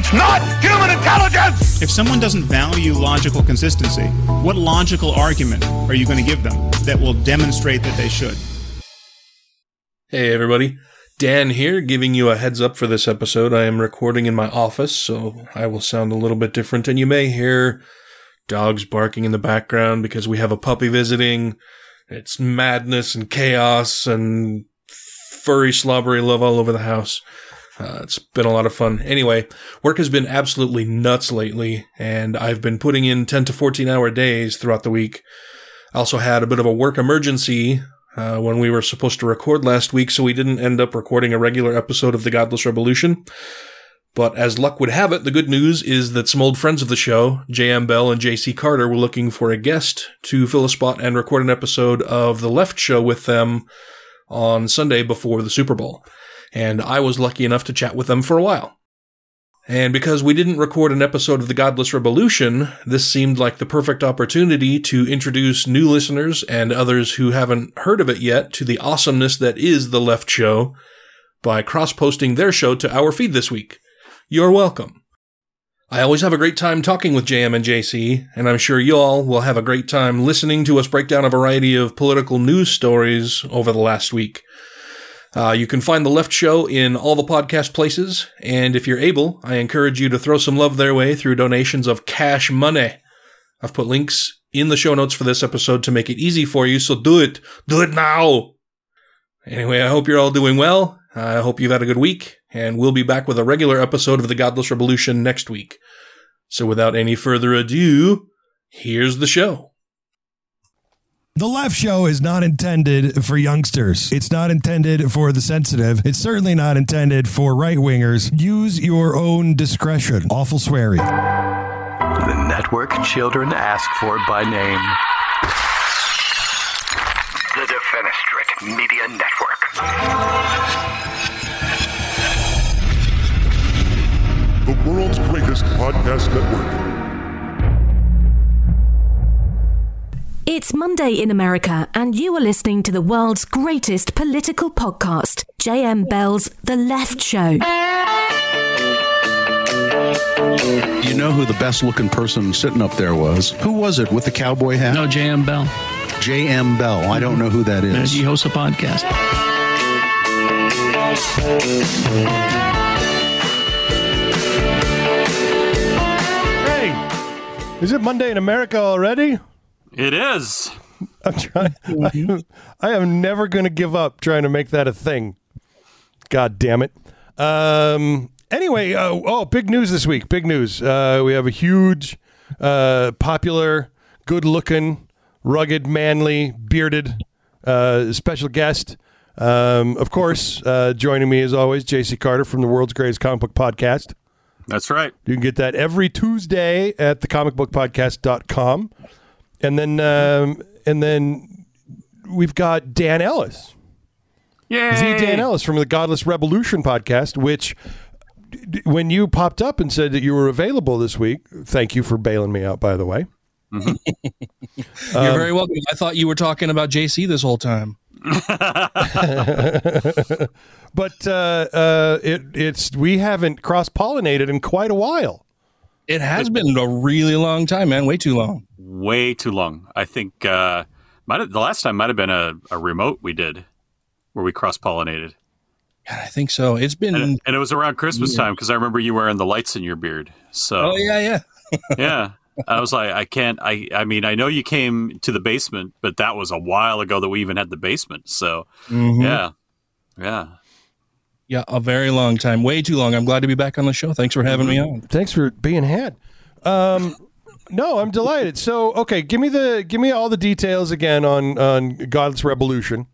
It's not human intelligence! If someone doesn't value logical consistency, what logical argument are you going to give them that will demonstrate that they should? Hey everybody, Dan here, giving you a heads up for this episode. I am recording in my office, so I will sound a little bit different, and you may hear dogs barking in the background because we have a puppy visiting. It's madness and chaos and furry slobbery love all over the house. Uh, it's been a lot of fun. Anyway, work has been absolutely nuts lately, and I've been putting in 10 to 14 hour days throughout the week. I also had a bit of a work emergency uh, when we were supposed to record last week, so we didn't end up recording a regular episode of The Godless Revolution. But as luck would have it, the good news is that some old friends of the show, J.M. Bell and J.C. Carter, were looking for a guest to fill a spot and record an episode of The Left Show with them on Sunday before the Super Bowl. And I was lucky enough to chat with them for a while. And because we didn't record an episode of The Godless Revolution, this seemed like the perfect opportunity to introduce new listeners and others who haven't heard of it yet to the awesomeness that is The Left Show by cross posting their show to our feed this week. You're welcome. I always have a great time talking with JM and JC, and I'm sure you all will have a great time listening to us break down a variety of political news stories over the last week. Uh, you can find The Left Show in all the podcast places, and if you're able, I encourage you to throw some love their way through donations of cash money. I've put links in the show notes for this episode to make it easy for you, so do it. Do it now! Anyway, I hope you're all doing well. I hope you've had a good week, and we'll be back with a regular episode of The Godless Revolution next week. So without any further ado, here's the show. The Left Show is not intended for youngsters. It's not intended for the sensitive. It's certainly not intended for right wingers. Use your own discretion. Awful sweary. The network children ask for by name. The Defenestrate Media Network. The world's greatest podcast network. It's Monday in America, and you are listening to the world's greatest political podcast, JM Bell's The Left Show. You know who the best looking person sitting up there was? Who was it with the cowboy hat? No, J.M. Bell. J.M. Bell. I don't know who that is. He hosts a podcast. Hey, is it Monday in America already? It is. I'm trying. I, I am never going to give up trying to make that a thing. God damn it. Um. Anyway, uh, oh, big news this week. Big news. Uh, we have a huge, uh, popular, good-looking, rugged, manly, bearded uh, special guest. Um, of course, uh, joining me as always, JC Carter from the World's Greatest Comic Book Podcast. That's right. You can get that every Tuesday at thecomicbookpodcast.com. And then um, and then we've got Dan Ellis. Yay! The Dan Ellis from the Godless Revolution podcast, which d- d- when you popped up and said that you were available this week, thank you for bailing me out, by the way. You're Um, very welcome. I thought you were talking about JC this whole time. but uh, uh, it, it's we haven't cross pollinated in quite a while. It has been a really long time, man. Way too long. Way too long. I think uh, might have, the last time might have been a, a remote we did where we cross pollinated. I think so. It's been And, and it was around Christmas Yeah. time because I remember you wearing the lights in your beard. So Oh yeah, yeah. yeah. I was like, I can't. I. I mean, I know you came to the basement, but that was a while ago that we even had the basement. So, Mhm. yeah, yeah. Yeah, a very long time. Way too long. I'm glad to be back on the show. Thanks for having me on. Thanks for being had. Um, no, I'm delighted. So, okay, give me the give me all the details again on on God's Revolution,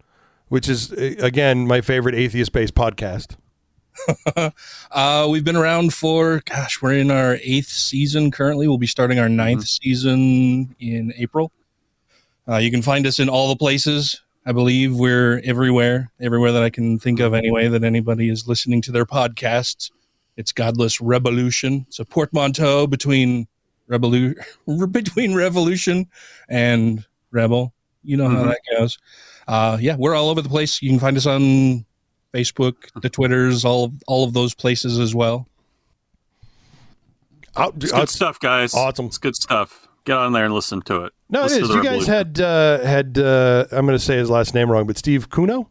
which is uh, again my favorite atheist based podcast. uh, we've been around for, gosh, we're in our eighth season currently. We'll be starting our 9th season in April. Uh, you can find us in all the places. I believe we're everywhere, everywhere that I can think of anyway, that anybody is listening to their podcasts. It's Godless Revolution. It's a portmanteau between revolu- between revolution and rebel. You know how Mhm. that goes. Uh, yeah, we're all over the place. You can find us on Facebook, the Twitters, all all of those places as well. It's good stuff, guys. Awesome. It's good stuff. Get on there and listen to it. No, it Listen is. to the You guys Revolution. had uh, had uh, I'm going to say his last name wrong, but Steve Kuno.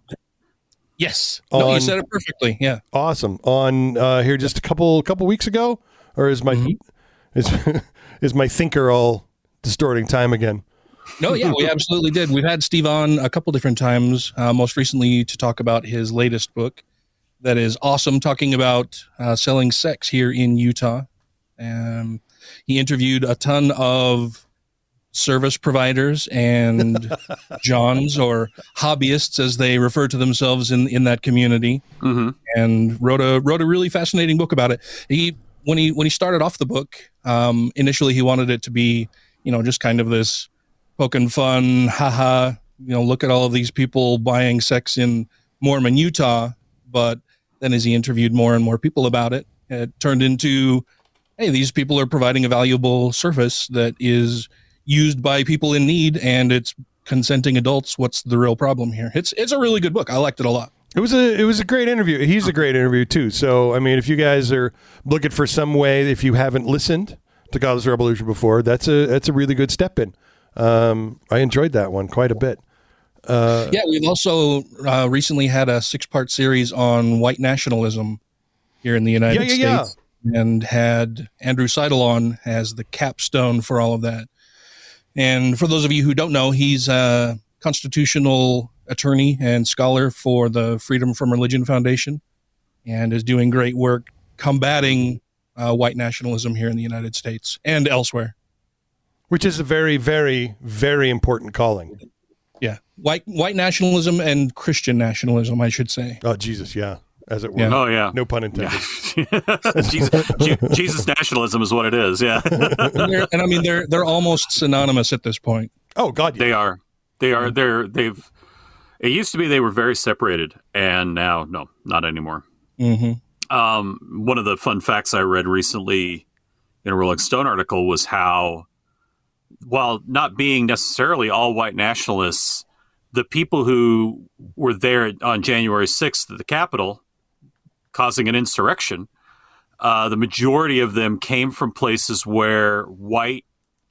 Yes. No, you said it perfectly. Yeah. Awesome. On uh, here just a couple couple weeks ago, or is my Mm-hmm. is is my thinker all distorting time again? No, yeah, we absolutely did. We've had Steve on a couple different times, uh, most recently to talk about his latest book that is awesome, talking about uh, selling sex here in Utah. Um, he interviewed a ton of service providers and Johns or hobbyists, as they refer to themselves in, in that community, and wrote a wrote a really fascinating book about it. He when he when he started off the book, um, initially he wanted it to be you know just kind of this poking fun, haha, you know, look at all of these people buying sex in Mormon, Utah. But then as he interviewed more and more people about it, it turned into, hey, these people are providing a valuable service that is used by people in need and it's consenting adults. What's the real problem here? It's it's a really good book. I liked it a lot. It was a it was a great interview. He's a great interview too. So I mean, if you guys are looking for some way, if you haven't listened to Godless Revolution before, that's a that's a really good step in. Um, I enjoyed that one quite a bit. Uh, yeah, we've also uh, recently had a six part series on white nationalism here in the United yeah, yeah. States and had Andrew Seidel on as the capstone for all of that. And for those of you who don't know, he's a constitutional attorney and scholar for the Freedom from Religion Foundation and is doing great work combating uh, white nationalism here in the United States and elsewhere. which is a very very very important calling. Yeah, white white nationalism and Christian nationalism, I should say. Oh Jesus, yeah, as it were. Yeah. Oh yeah. No pun intended. Jesus, Jesus nationalism is what it is. Yeah. and, and I mean, they're they're almost synonymous at this point. Oh God, they are. They are. They're. They've. It used to be they were very separated, and now no, not anymore. Mm-hmm. Um, one of the fun facts I read recently in a Rolling Stone article was how, while not being necessarily all white nationalists, the people who were there on January 6th at the Capitol causing an insurrection, uh, the majority of them came from places where white,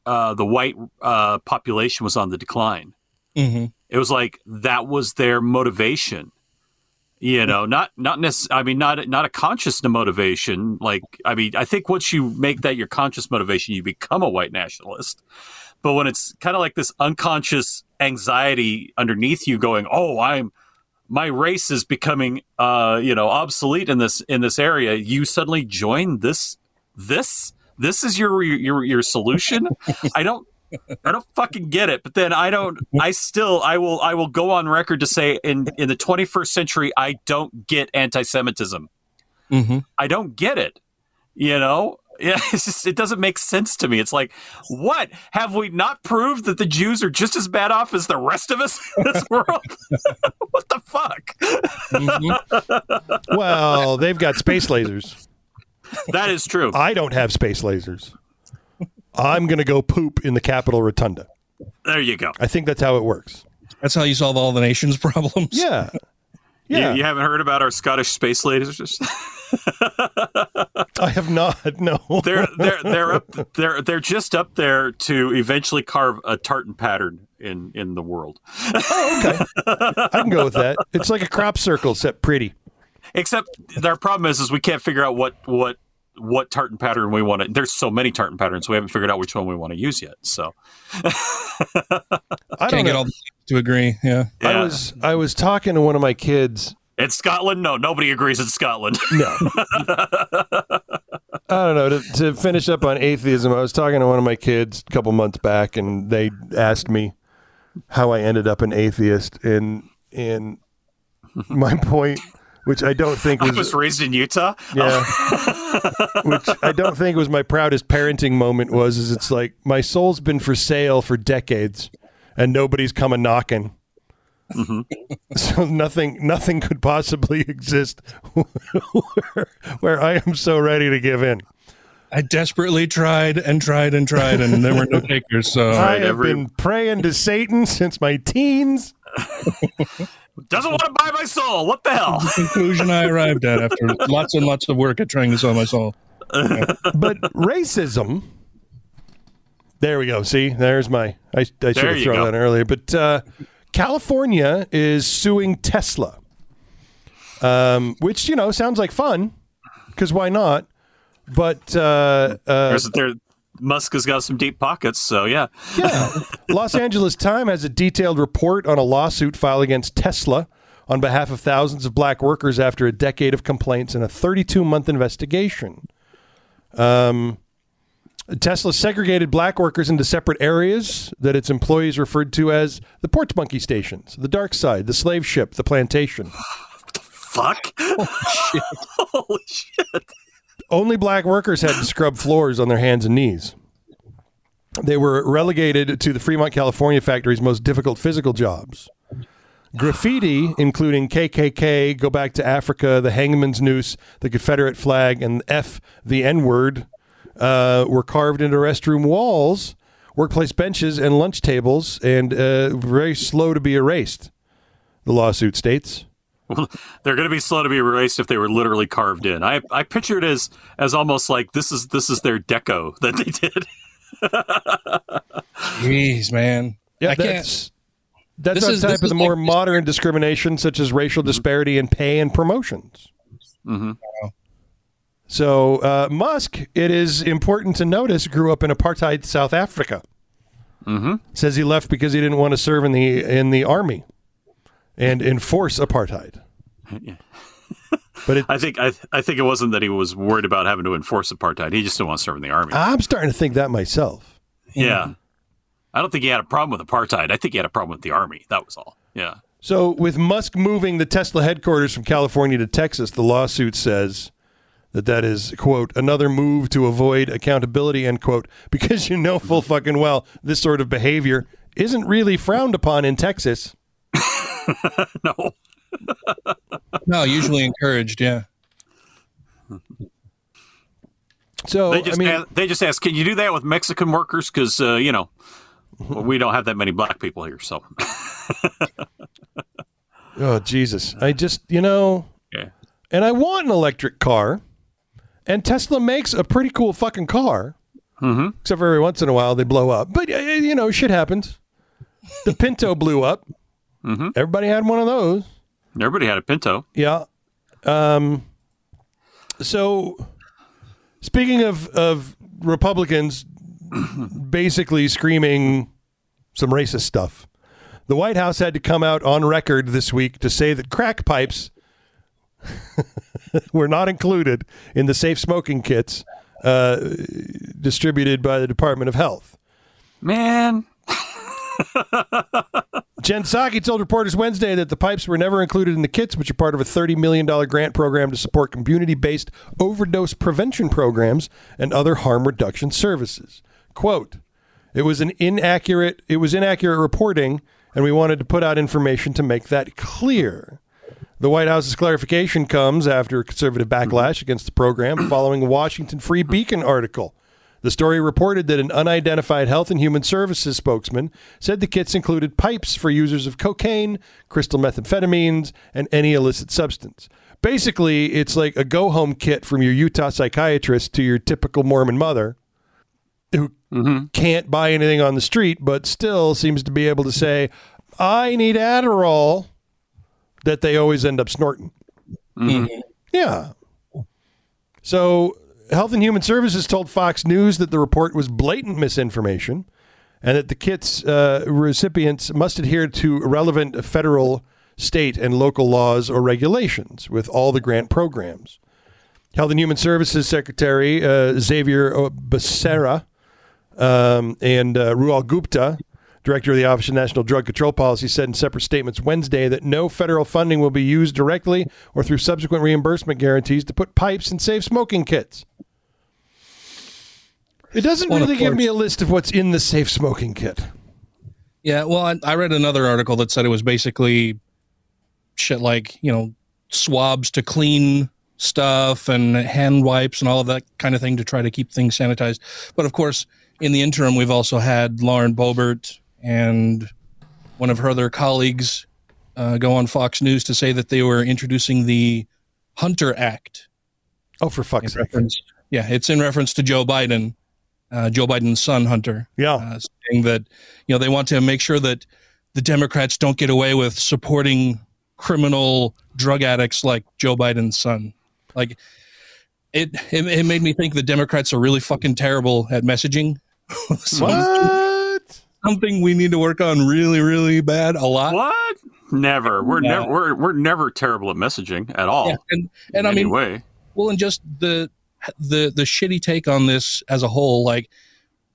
uh, the white uh, population was on the decline. Mm-hmm. It was like that was their motivation. You know, not not necessarily. I mean, not not a conscious motivation. Like, I mean, I think once you make that your conscious motivation, you become a white nationalist. But when it's kind of like this unconscious anxiety underneath you, going, "Oh, I'm my race is becoming, uh, you know, obsolete in this in this area," you suddenly join this this this is your your your solution. I don't I don't fucking get it. But then I don't. I still. I will. I will go on record to say in in the 21st century, I don't get anti-Semitism. Mm-hmm. I don't get it. You know. Yeah, it's just, it doesn't make sense to me. It's like, what have we not proved that the Jews are just as bad off as the rest of us in this world? what the fuck? Mm-hmm. well, they've got space lasers. That is true. I don't have space lasers. I'm going to go poop in the Capitol Rotunda. There you go. I think that's how it works. That's how you solve all the nation's problems. Yeah. You- Yeah. You, haven't heard about our Scottish space lasers? I have not. No. they're they're they're up they're they're just up there to eventually carve a tartan pattern in in the world. Oh, okay. I can go with that. It's like a crop circle set pretty. Except our problem is is we can't figure out what what what tartan pattern we want to. There's so many tartan patterns we haven't figured out which one we want to use yet. So I Can't don't get know. all the to agree. Yeah. I was I was talking to one of my kids. In Scotland, no, nobody agrees in Scotland. No. I don't know. To, to finish up on atheism, I was talking to one of my kids a couple months back, and they asked me how I ended up an atheist. And and my point which I don't think I was, was raised in Utah. yeah, oh. which I don't think was my proudest parenting moment. Was is it's like my soul's been for sale for decades, and nobody's come a knocking. So nothing, nothing could possibly exist where, where I am so ready to give in. I desperately tried and tried and tried, and there were no takers. So I have been praying to Satan since my teens. Doesn't want to buy my soul. What the hell? the conclusion I arrived at after lots and lots of work at trying to sell my soul. but racism. There we go. See, there's my. I, I should have thrown go. that earlier. But uh, California is suing Tesla, um, which you know sounds like fun because why not? But uh, uh, there, Musk has got some deep pockets, so yeah. yeah, Los Angeles Time has a detailed report on a lawsuit filed against Tesla on behalf of thousands of black workers after a decade of complaints and a 32 month investigation. Um, Tesla segregated black workers into separate areas that its employees referred to as the porch monkey stations, the dark side, the slave ship, the plantation. Fuck. Holy shit. Only black workers had to scrub floors on their hands and knees. They were relegated to the Fremont, California factory's most difficult physical jobs. Graffiti, including KKK, Go Back to Africa, the Hangman's Noose, the Confederate flag, and F the N word, uh, were carved into restroom walls, workplace benches, and lunch tables, and uh, very slow to be erased, the lawsuit states. Well, they're going to be slow to be erased if they were literally carved in. I I picture it as as almost like this is this is their deco that they did. Jeez, man. Yeah, I can't. that's that's This a is- type of the more like- modern discrimination, such as racial disparity in pay and promotions. Mm-hmm. So uh, Musk, it is important to notice, grew up in apartheid South Africa. Mm-hmm. Says he left because he didn't want to serve in the in the army and enforce apartheid. But it, I think I I think it wasn't that he was worried about having to enforce apartheid. He just didn't want to serve in the army. I'm starting to think that myself. yeah. I don't think he had a problem with apartheid. I think he had a problem with the army. That was all. Yeah. So, with Musk moving the Tesla headquarters from California to Texas, the lawsuit says that that is, quote, another move to avoid accountability, end quote, because you know full fucking well this sort of behavior isn't really frowned upon in Texas. no. No, usually encouraged. Yeah. So, they just I mean, ask, they just ask, can you do that with Mexican workers? Because uh, you know well, we don't have that many black people here. So oh, Jesus. I just, you know, yeah. and I want an electric car, and Tesla makes a pretty cool fucking car. Mm-hmm. Except for every once in a while they blow up. But, uh, you know, shit happens. The Pinto blew up. Mm-hmm. Everybody had one of those. everybody had a Pinto. Yeah. Um, so, speaking of of Republicans basically screaming some racist stuff, the White House had to come out on record this week to say that crack pipes were not included in the safe smoking kits uh, distributed by the Department of Health. Man, Jen Psaki told reporters Wednesday that the pipes were never included in the kits, which are part of a $30 million grant program to support community based overdose prevention programs and other harm reduction services. Quote, it was an inaccurate it was inaccurate reporting, and we wanted to put out information to make that clear. The White House's clarification comes after conservative backlash mm-hmm. against the program following a Washington Free Beacon article. The story reported that an unidentified Health and Human Services spokesman said the kits included pipes for users of cocaine, crystal methamphetamines, and any illicit substance. Basically, it's like a go home kit from your Utah psychiatrist to your typical Mormon mother who mm-hmm. can't buy anything on the street, but still seems to be able to say, I need Adderall, that they always end up snorting. Yeah. So, Health and Human Services told Fox News that the report was blatant misinformation and that the kit's uh, recipients must adhere to relevant federal, state, and local laws or regulations with all the grant programs. Health and Human Services Secretary uh, Xavier Becerra um, and uh, Rahul Gupta Director of the Office of National Drug Control Policy said in separate statements Wednesday that no federal funding will be used directly or through subsequent reimbursement guarantees to put pipes in safe smoking kits. It doesn't Well, really give me a list of what's in the safe smoking kit. Yeah, well, I, I read another article that said it was basically shit like you know swabs to clean stuff and hand wipes and all of that kind of thing to try to keep things sanitized. But of course, in the interim, we've also had Lauren Boebert and one of her other colleagues uh, go on Fox News to say that they were introducing the Hunter Act. Oh, for fuck's sake! Yeah, it's in reference to Joe Biden, uh, Joe Biden's son, Hunter. Yeah, uh, saying that you know they want to make sure that the Democrats don't get away with supporting criminal drug addicts like Joe Biden's son. Like it, it, it made me think the Democrats are really fucking terrible at messaging. So what? Something we need to work on really, really bad a lot. What? Never. We're Yeah. never. We're we're never terrible at messaging at all. Yeah, and and in I mean, way. well, and just the the the shitty take on this as a whole, like.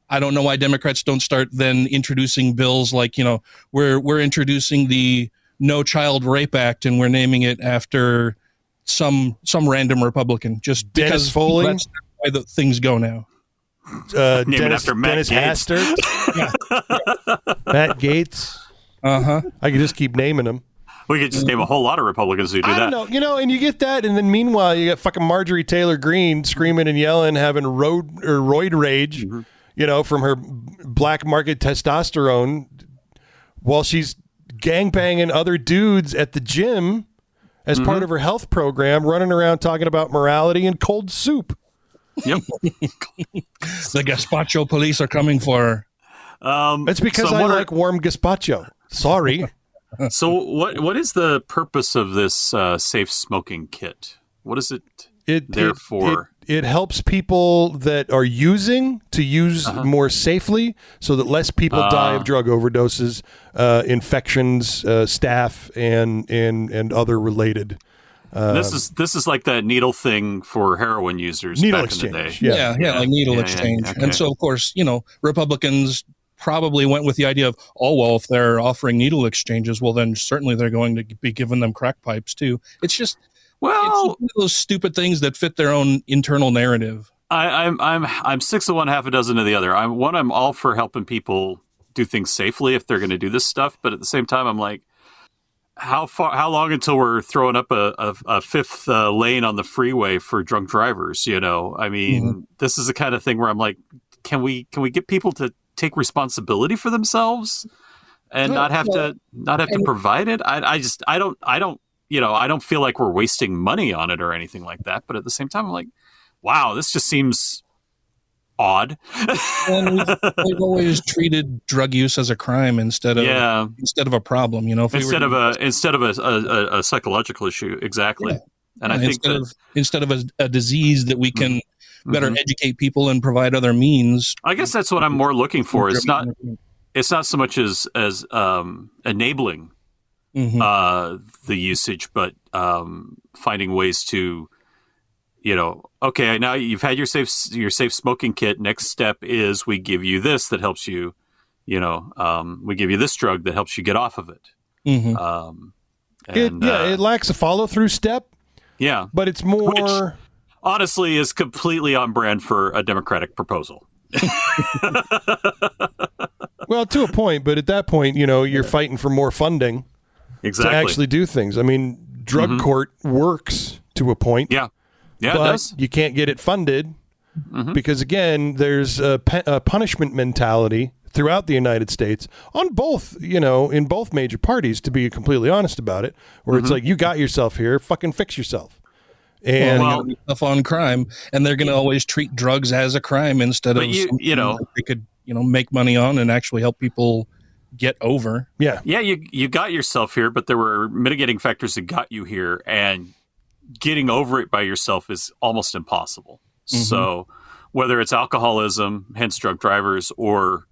I don't know why Democrats don't start then introducing bills like you know we're we're introducing the No Child Rape Act and we're naming it after some some random Republican just Dennis because Foley? That's the way that things go now. Uh, Name Dennis, after Matt Dennis Gaetz. Hastert, Matt Gaetz. Uh huh. I could just keep naming them. We could just name a whole lot of Republicans who do I that. don't know, you know, and you get that, and then meanwhile you got fucking Marjorie Taylor Greene screaming and yelling, having road or roid rage, Mm-hmm. you know, from her black market testosterone, while she's gangbanging other dudes at the gym as Mm-hmm. part of her health program, running around talking about morality and cold soup. Yep. The Gazpacho police are coming for her. Um, That's because so I what are- like warm gazpacho. Sorry. so what what is the purpose of this uh, safe smoking kit? What is it, it there it, for? It, it helps people that are using to use Uh-huh. more safely, so that less people die Ah. of drug overdoses, uh, infections, uh, staph, and and and other related. Uh, this is this is like that needle thing for heroin users Needle back in the day. exchange, yeah, yeah, like needle Yeah, yeah, exchange. okay. And so, of course, you know, Republicans probably went with the idea of, oh, well, if they're offering needle exchanges, well, then certainly they're going to be giving them crack pipes too. It's just, well, it's one of those stupid things that fit their own internal narrative. I, I'm I'm I'm six of one, half a dozen of the other. I'm one. I'm all for helping people do things safely if they're going to do this stuff, but at the same time, I'm like, how far? How long until we're throwing up a, a, a fifth uh, lane on the freeway for drunk drivers? You know, I mean, this is the kind of thing where I'm like, can we can we get people to take responsibility for themselves and Well, not have well, to not have to provide it? I I just I don't I don't you know I don't feel like we're wasting money on it or anything like that. But at the same time, I'm like, wow, this just seems odd. And we've, we've always treated drug use as a crime instead of Yeah. instead of a problem. You know, we instead of a instead of a, a, a psychological issue, exactly. And I think instead that, of instead of a, a disease that we can better Mhm. educate people and provide other means. I guess that's what I'm more looking for. It's not it's not so much as as um, enabling Mhm. uh, the usage, but um, finding ways to, you know, okay, now you've had your safe your safe smoking kit. Next step is we give you this that helps you, you know, um, we give you this drug that helps you get off of it. Mhm. Um, it, yeah, uh, it lacks a follow through step, yeah, but it's more. Which, honestly is completely on brand for a Democratic proposal. well, to a point, but at that point, you know, you're fighting for more funding Exactly. to actually do things. I mean, drug Mhm. court works to a point. Yeah. Yeah, it but does. you can't get it funded Mhm. because again, there's a, pe- a punishment mentality throughout the United States on both, you know, in both major parties. To be completely honest about it, where it's Mhm. like you got yourself here, fucking fix yourself. And well, stuff on crime, and they're going to always treat drugs as a crime instead of you- something you know- they could you know make money on and actually help people get over. Yeah, Yeah, you you got yourself here, but there were mitigating factors that got you here, and getting over it by yourself is almost impossible. Mhm. So, whether it's alcoholism, hence drug drivers, or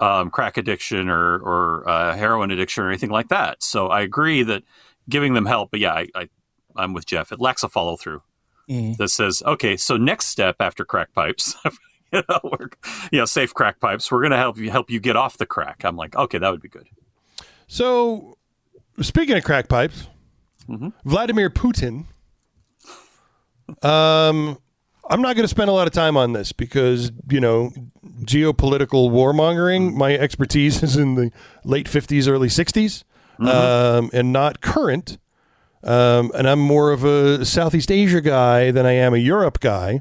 um, crack addiction, or or uh, heroin addiction, or anything like that. So, I agree that giving them help, but yeah, I, I I'm with Jeff. It lacks a follow through Mhm. that says, okay, so next step after crack pipes, you know, we're, you know, safe crack pipes. We're going to help you help you get off the crack. I'm like, okay, that would be good. So, speaking of crack pipes, Vladimir Putin. Um, I'm not going to spend a lot of time on this because you know geopolitical warmongering. My expertise is in the late 50s, early 60s, um, and not current. Um, and I'm more of a Southeast Asia guy than I am a Europe guy.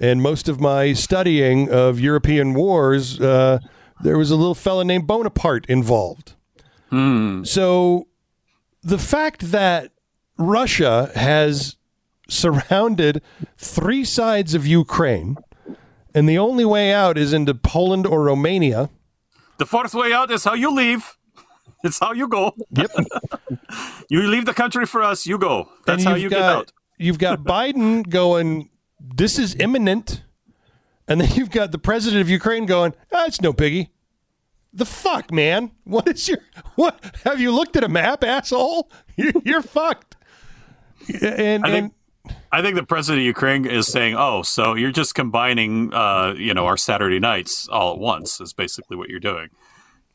And most of my studying of European wars, uh, there was a little fella named Bonaparte involved. So the fact that Russia has surrounded three sides of Ukraine and the only way out is into Poland or Romania. The fourth way out is how you leave. It's how you go. Yep. you leave the country for us. You go. That's how you got, get out. You've got Biden going, this is imminent. And then you've got the president of Ukraine going, ah, it's no biggie. The fuck, man? What is your what? Have you looked at a map, asshole? You're, you're fucked. And, think, and I think the president of Ukraine is saying, "Oh, so you're just combining, uh, you know, our Saturday nights all at once." Is basically what you're doing.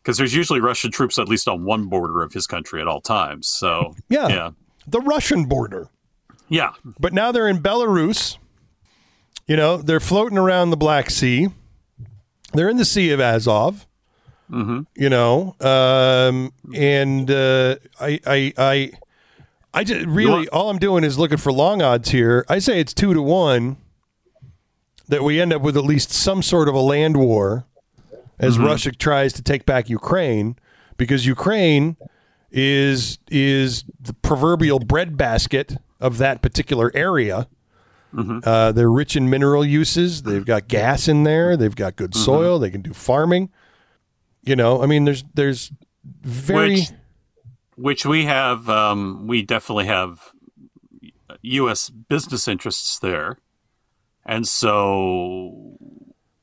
Because there's usually Russian troops at least on one border of his country at all times. So yeah, yeah, the Russian border. yeah. But now they're in Belarus. You know, they're floating around the Black Sea. They're in the Sea of Azov. Mm-hmm. You know, um, and uh, I, I, I, I just really all I'm doing is looking for long odds here. I say it's two to one that we end up with at least some sort of a land war as Mhm. Russia tries to take back Ukraine because Ukraine is is the proverbial breadbasket of that particular area. Uh, they're rich in mineral uses. They've got gas in there. They've got good soil. They can do farming. You know, I mean, there's there's very Which, which we have, um, we definitely have U.S. business interests there, and so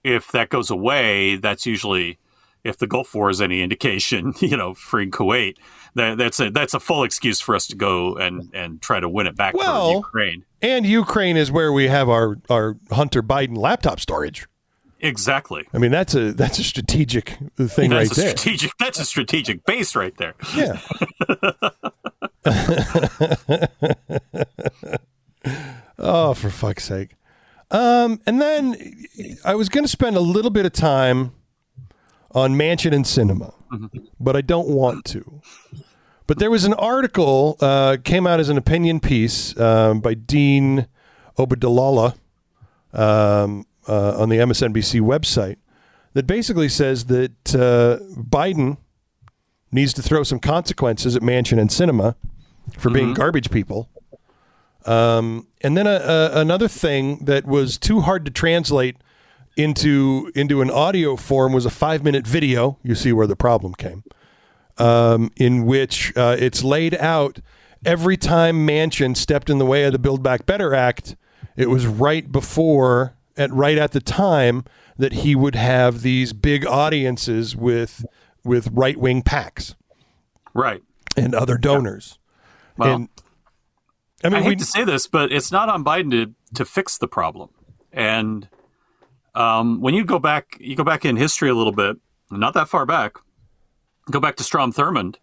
if that goes away, that's usually if the Gulf War is any indication, you know, freeing Kuwait, that, that's a that's a full excuse for us to go and and try to win it back Well, Ukraine. and Ukraine is where we have our our Hunter Biden laptop storage. Exactly. I mean, that's a that's a strategic thing that's right a there. strategic. That's a strategic base right there. Yeah. oh, for fuck's sake. Um, and then I was going to spend a little bit of time on Manchin and Sinema, but I don't want to. But there was an article uh, came out as an opinion piece um, by Dean Obeidallah um, uh, on the MSNBC website that basically says that uh, Biden needs to throw some consequences at Manchin and Sinema for being garbage people. Um, and then a, a, another thing that was too hard to translate into into an audio form was a five minute video. You see where the problem came, um, in which uh, it's laid out every time Manchin stepped in the way of the Build Back Better Act. It was right before, at right at the time that he would have these big audiences with with right wing PACs Right. and other donors. Well, and I, I mean, hate we, to say this, but it's not on Biden to, to fix the problem. And um, when you go back, you go back in history a little bit, not that far back. Go back to Strom Thurmond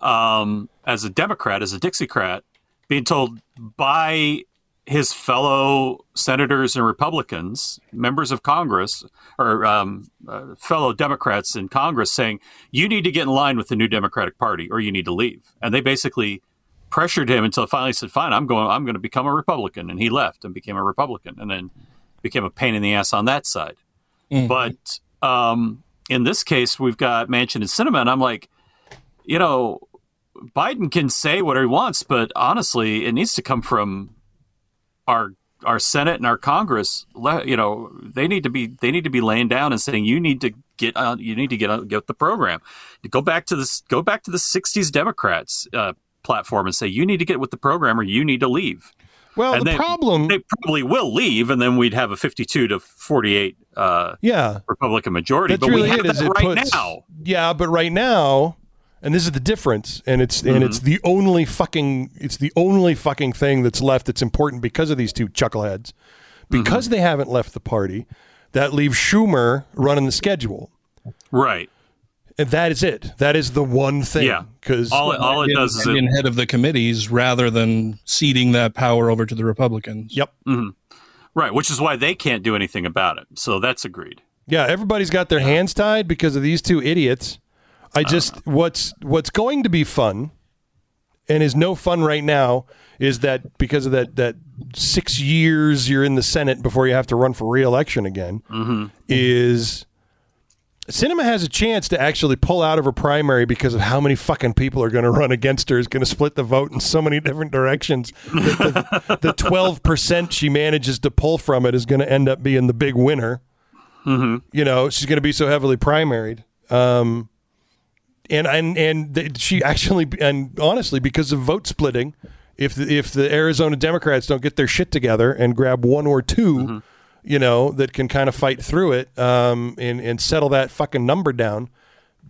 um, as a Democrat, as a Dixiecrat, being told by his fellow senators and Republicans, members of Congress, or um, uh, fellow Democrats in Congress, saying, "You need to get in line with the new Democratic Party, or you need to leave." And they basically pressured him until finally said, "Fine, I'm going. I'm going to become a Republican." And he left and became a Republican, and then became a pain in the ass on that side. But um, in this case, we've got Manchin and Sinema, and I'm like, you know, Biden can say what he wants, but honestly, it needs to come from our our Senate and our Congress. You know, they need to be they need to be laying down and saying you need to get on, you need to get on, get the program. Go back to this. Go back to the '60s Democrats uh, platform and say you need to get with the program or you need to leave. well, and the they- problem, They probably will leave, and then we'd have a 52 to 48 uh, yeah, Republican majority. that's but really we have it. Is that it right puts, now. Yeah, but right now, and this is the difference, and it's and it's the only fucking it's the only fucking thing that's left that's important because of these two chuckleheads, because they haven't left the party. that leaves Schumer running the schedule. Right. And that is it. That is the one thing. Yeah. Because All it- all it does is in head of the committees rather than ceding that power over to the Republicans. Yep. Mhm. Right, which is why they can't do anything about it. So that's agreed. Yeah, everybody's got their hands tied because of these two idiots. I just what's what's going to be fun and is no fun right now is that because of that that 6 years you're in the Senate before you have to run for re-election again Mm-hmm. is Sinema has a chance to actually pull out of her primary because of how many fucking people are going to run against her is going to split the vote in so many different directions. that the, the 12% she manages to pull from it is going to end up being the big winner. Mm-hmm. You know, she's going to be so heavily primaried. Um, and and and she actually and honestly because of vote splitting, if the, if the Arizona Democrats don't get their shit together and grab one or 2 you know, that can kind of fight through it um, and and settle that fucking number down,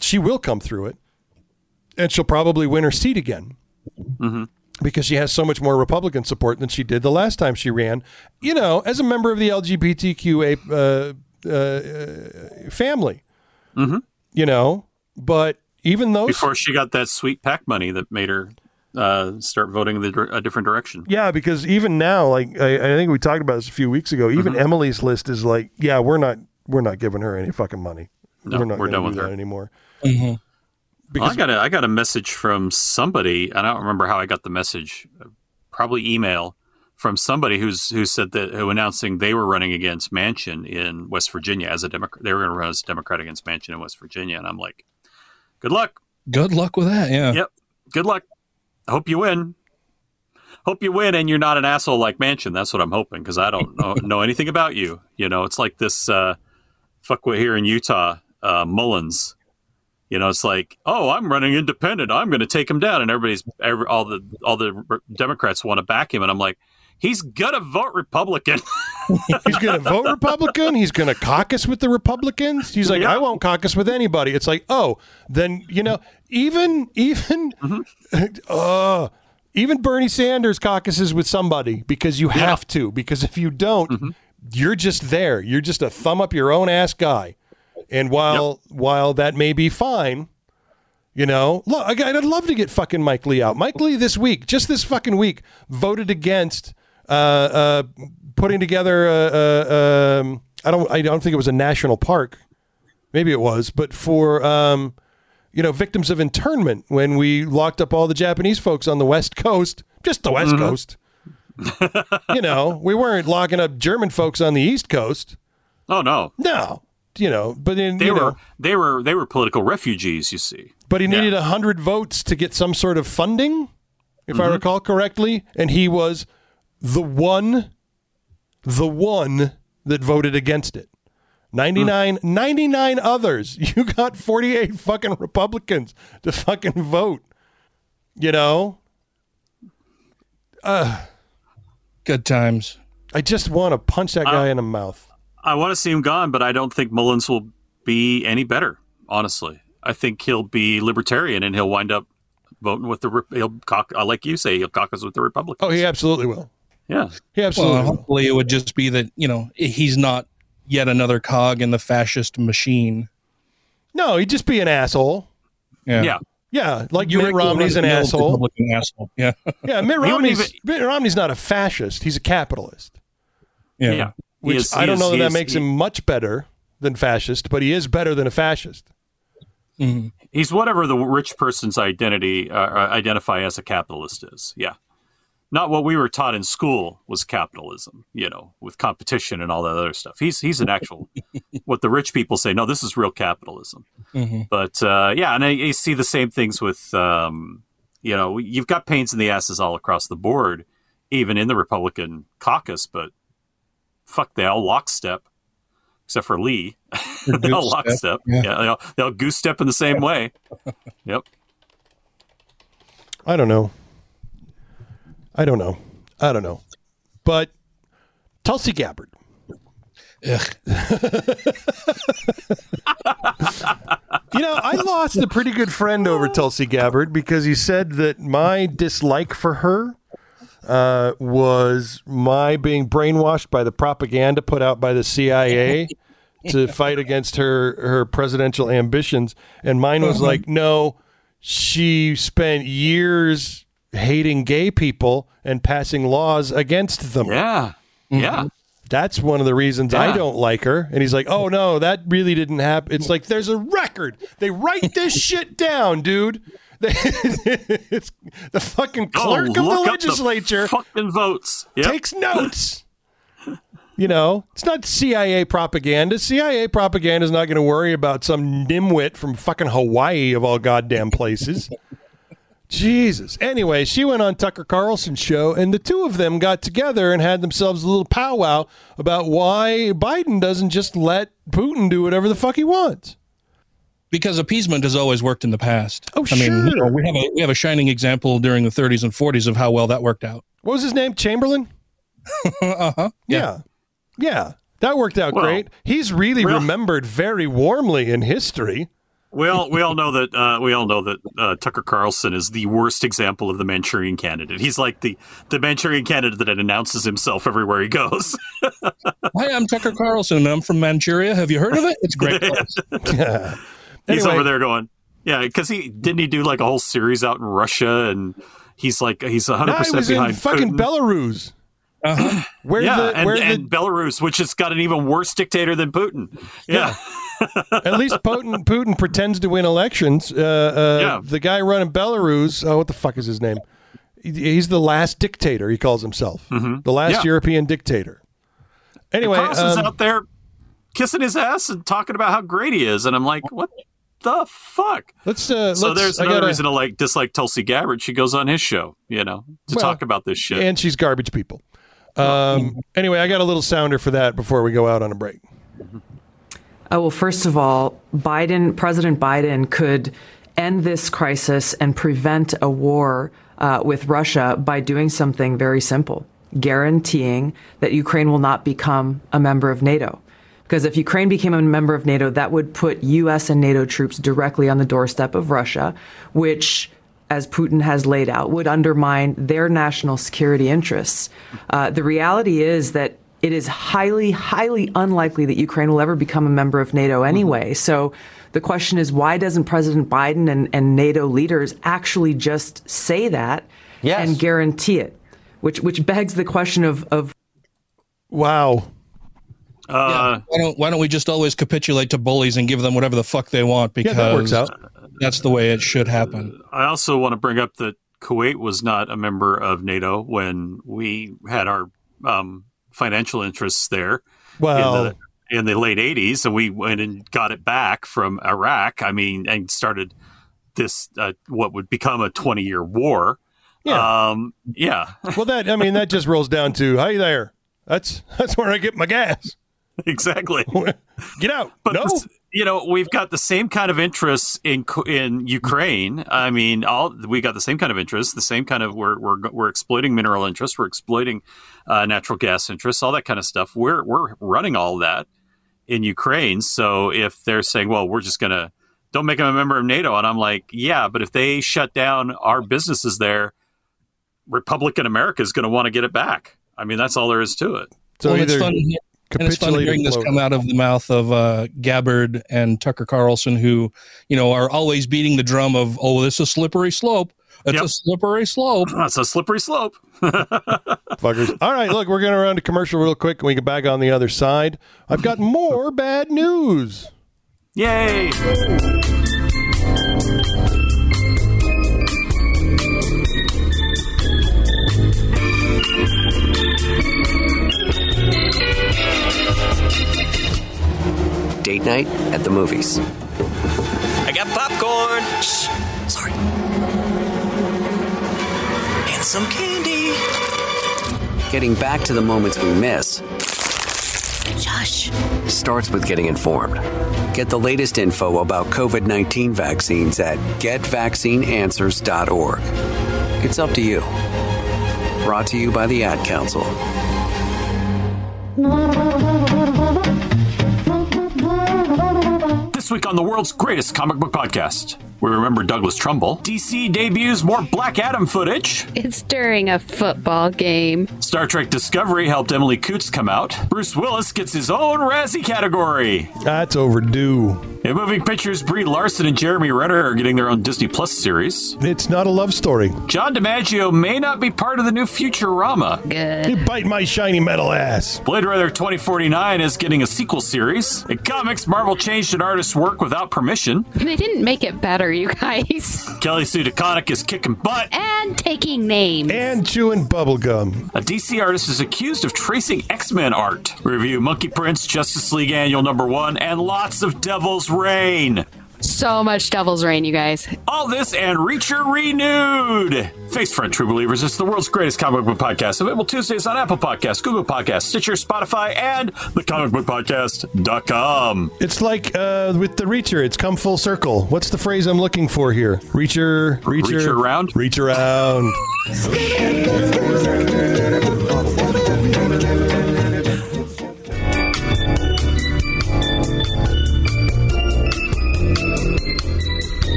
she will come through it, and she'll probably win her seat again Mm-hmm. because she has so much more Republican support than she did the last time she ran. You know, as a member of the LGBTQA uh, uh, family. Mm-hmm. You know, but even those Before she got that sweet PAC money that made her uh, start voting the, a different direction. Yeah, because even now, like I, I think we talked about this a few weeks ago. Even Mhm. Emily's list is like, yeah, we're not we're not giving her any fucking money. No, we're not we're done do with that her. anymore. Well, Because- I got a I got a message from somebody, and I don't remember how I got the message. Probably email from somebody who's who said that who announcing they were running against Manchin in West Virginia as a Democrat. They were going to run as a Democrat against Manchin in West Virginia, and I'm like, good luck. Good luck with that. Yeah. Yep. Good luck. I hope you win. Hope you win, and you're not an asshole like Manchin. That's what I'm hoping because I don't know, know anything about you. You know, it's like this uh, fuckwit here in Utah, uh, Mullins. You know, it's like, oh, I'm running independent. I'm going to take him down, and everybody's every, all the all the re- Democrats want to back him, and I'm like, he's gonna vote Republican. He's going to vote Republican. He's going to caucus with the Republicans. He's like, I won't caucus with anybody. It's like, oh, then you know, even even uh, even Bernie Sanders caucuses with somebody because you have to. Because if you don't, you're just there. You're just a thumb up your own ass guy. And while while that may be fine, you know, look, I- I'd love to get fucking Mike Lee out. Mike Lee this week, just this fucking week, voted against uh, uh, putting together. A, a, um, I don't. I don't think it was a national park. Maybe it was, but for um, you know, victims of internment when we locked up all the Japanese folks on the West Coast, just the West Mhm. Coast. you know, we weren't locking up German folks on the East Coast. oh no, No, you know, but then they were know, they were they were political refugees. You see, but he needed a hundred votes to get some sort of funding, if I Mhm. recall correctly, and he was the one, the one that voted against it. 99, 99 others. You got 48 fucking Republicans to fucking vote. You know? Uh, Good times. I just want to punch that guy in the mouth. I want to see him gone, but I don't think Mullins will be any better. Honestly, I think he'll be libertarian and he'll wind up voting with the he'll cauc- uh, like you say he'll caucus with the Republicans. Oh, he absolutely will. Yeah, he absolutely Well, hopefully, it would just be that you know he's not yet another cog in the fascist machine. No, he'd just be an asshole. Yeah. Yeah. Yeah, like You're Mitt Romney's an asshole. Republican asshole. Yeah. Yeah, Mitt Romney's, even- Mitt Romney's not a fascist. He's a capitalist. Yeah. Yeah. Which is- I don't is- know that he that is- makes he- him much better than fascist, but he is better than a fascist. Mhm. He's whatever the rich person's identity uh, uh, identify as a capitalist is. Yeah. Not what we were taught in school was capitalism, you know, with competition and all that other stuff. He's he's an actual what the rich people say. No, this is real capitalism. Mhm. But uh, yeah, and I, I see the same things with um, you know you've got pains in the asses all across the board, even in the Republican caucus. But fuck, they all lockstep, except for Lee. they all lockstep. Yeah, yeah. they all, they all goose step in the same way. Yep. I don't know. I don't know. I don't know. But Tulsi Gabbard. you know, I lost a pretty good friend over Tulsi Gabbard because he said that my dislike for her uh, was my being brainwashed by the propaganda put out by the CIA to fight against her her presidential ambitions, and mine was Uh-huh. like, no, she spent years hating gay people and passing laws against them. Yeah, mm-hmm. yeah. That's one of the reasons I don't like her. And he's like, oh no, that really didn't happen. It's like there's a record. They write this shit down, dude. It's the fucking oh, clerk of the Oh, up the legislature fucking votes. Yep. takes notes. You know, it's not CIA propaganda. CIA propaganda is not going to worry about some nimwit from fucking Hawaii of all goddamn places. Jesus. Anyway, she went on Tucker Carlson's show, and the two of them got together and had themselves a little powwow about why Biden doesn't just let Putin do whatever the fuck he wants. because appeasement has always worked in the past. Oh, I mean, you sure. know, we have a we have a shining example during the 30s and 40s of how well that worked out. What was his name? Chamberlain? uh huh. Yeah. Yeah. That worked out Well, great. He's really well- remembered very warmly in history. We all we all know that uh, we all know that uh, Tucker Carlson is the worst example of the Manchurian candidate. He's like the the Manchurian candidate that announces himself everywhere he goes. Hi, I'm Tucker Carlson, I'm from Manchuria. Have you heard of it? It's a great. place. He's Anyway. over there going, yeah, because he didn't he do like a whole series out in Russia, and he's like he's hundred Now he percent was in fucking Putin. Belarus. Uh-huh. Where yeah, the and, where and Belarus, which has got an even worse dictator than Putin. Yeah, the at least Putin Putin pretends to win elections. Uh, uh, Yeah. The guy running Belarus. Oh, what the fuck is his name? He- He's the last dictator. He calls himself the last Yeah. European dictator. Anyway, Carlson's um, out there kissing his ass and talking about how great he is, and I'm like, what the fuck? let's. Uh, so let's- there's another gotta- reason to like dislike Tulsi Gabbard. She goes on his show, you know, to Well, talk about this shit. and she's garbage people. Um, anyway, I got a little sounder for that before we go out on a break. Oh, well, first of all, Biden, President Biden could end this crisis and prevent a war uh, with Russia by doing something very simple guaranteeing that Ukraine will not become a member of NATO. Because if Ukraine became a member of NATO, that would put U.S. and NATO troops directly on the doorstep of Russia, which, as Putin has laid out, would undermine their national security interests. Uh, the reality is that it is highly, highly unlikely that Ukraine will ever become a member of NATO anyway. So the question is, why doesn't President Biden and, and NATO leaders actually just say that and guarantee it? Which, which begs the question of, of Wow. Uh, why don't Why don't we just always capitulate to bullies and give them whatever the fuck they want? Yeah, Because that works out. That's the way it should happen. I also want to bring up that Kuwait was not a member of NATO when we had our um, financial interests there. Well- in the, in the late '80s, and we went and got it back from Iraq. I mean, and started this uh, what would become a 20 year war. Yeah. Um, yeah. Well, that I mean that just rolls down to hey there. That's that's where I get my gas. exactly. Get out. But no. this- you know, we've got the same kind of interests in in Ukraine. I mean, all we got the same kind of interests, the same kind of we're we're we're exploiting mineral interests, we're exploiting uh, natural gas interests, all that kind of stuff. We're we're running all that in Ukraine. So if they're saying, well, we're just gonna don't make them a member of NATO, and I'm like, yeah, but if they shut down our businesses there, Republican America is going to want to get it back. I mean, that's all there is to it. So well, it's either fun, and it's fun capitulate or hearing this come out of the mouth of uh, Gabbard and Tucker Carlson, who you know are always beating the drum of, "Oh, this is a slippery slope. It's Yep. a slippery slope." That's a slippery slope. Fuckers. All right, look, we're going to run to commercial real quick and we get back on the other side. I've got more bad news. Yay! Date night at the movies. I got popcorn. Shh. Sorry. And some candy. Getting back to the moments we miss Josh. starts with getting informed. Get the latest info about COVID 19 vaccines at getvaccineanswers.org. It's up to you. Brought to you by the Ad Council. This week on the world's greatest comic book podcast. We remember Douglas Trumbull. DC debuts more Black Adam footage. It's during a football game. Star Trek Discovery helped Emily Coutts come out. Bruce Willis gets his own Razzie category. That's overdue. In moving pictures, Brie Larson and Jeremy Renner are getting their own Disney Plus series. It's not a love story. John DiMaggio may not be part of the new Futurama. Good. You bite my shiny metal ass. Blade Runner 2049 is getting a sequel series. In comics, Marvel changed an artist's work without permission. They didn't make it better, you guys. Kelly Sue DeConnick is kicking butt. And taking names. And chewing bubblegum. A DC artist is accused of tracing X Men art. Review Monkey Prince, Justice League Annual Number One, and lots of Devil's Reign. So much Devil's Reign, you guys. All this and Reacher Renewed. Face Front True Believers is the world's greatest comic book podcast. Available Tuesdays on Apple Podcasts, Google Podcasts, Stitcher, Spotify, and thecomicbookpodcast.com. It's like uh, with the Reacher, it's come full circle. What's the phrase I'm looking for here? Reacher, Reacher. Reach around? Reach around.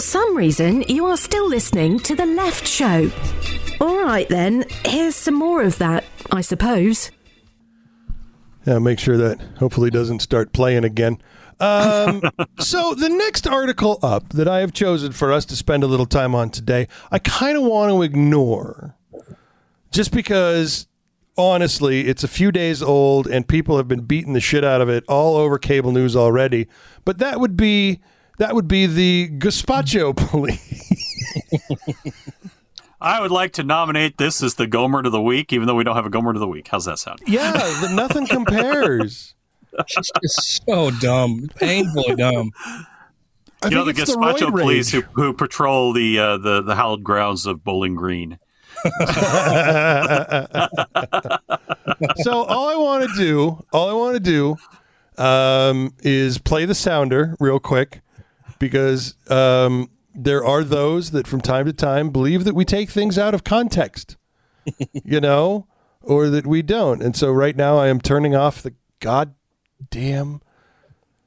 For some reason, you are still listening to The Left Show. All right, then, here's some more of that, I suppose. Yeah, make sure that hopefully doesn't start playing again. Um, so the next article up that I have chosen for us to spend a little time on today, I kind of want to ignore, just because honestly, it's a few days old and people have been beating the shit out of it all over cable news already. But that would be that would be the Gazpacho police. I would like to nominate this as the Gomer of the Week, even though we don't have a Gomer of the Week. How's that sound? yeah, the, nothing compares. It's so dumb, painfully dumb. I you know the think the Gazpacho police who, who patrol the uh, the the hallowed grounds of Bowling Green. so all I want to do, all I want to do, um, is play the sounder real quick because um, there are those that from time to time believe that we take things out of context, you know, or that we don't. And so right now I am turning off the goddamn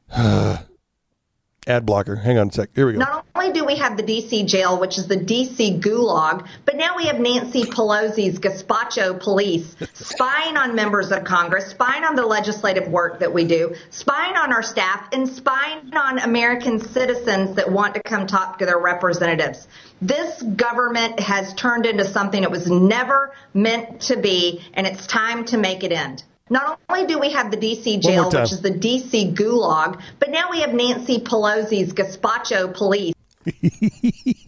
ad blocker. Hang on a sec. Here we go. Not only do we have the DC jail, which is the DC gulag, but now we have Nancy Pelosi's gazpacho police spying on members of Congress, spying on the legislative work that we do, spying on our staff, and spying on American citizens that want to come talk to their representatives. This government has turned into something it was never meant to be, and it's time to make it end. Not only do we have the DC jail, which is the DC gulag, but now we have Nancy Pelosi's gazpacho police.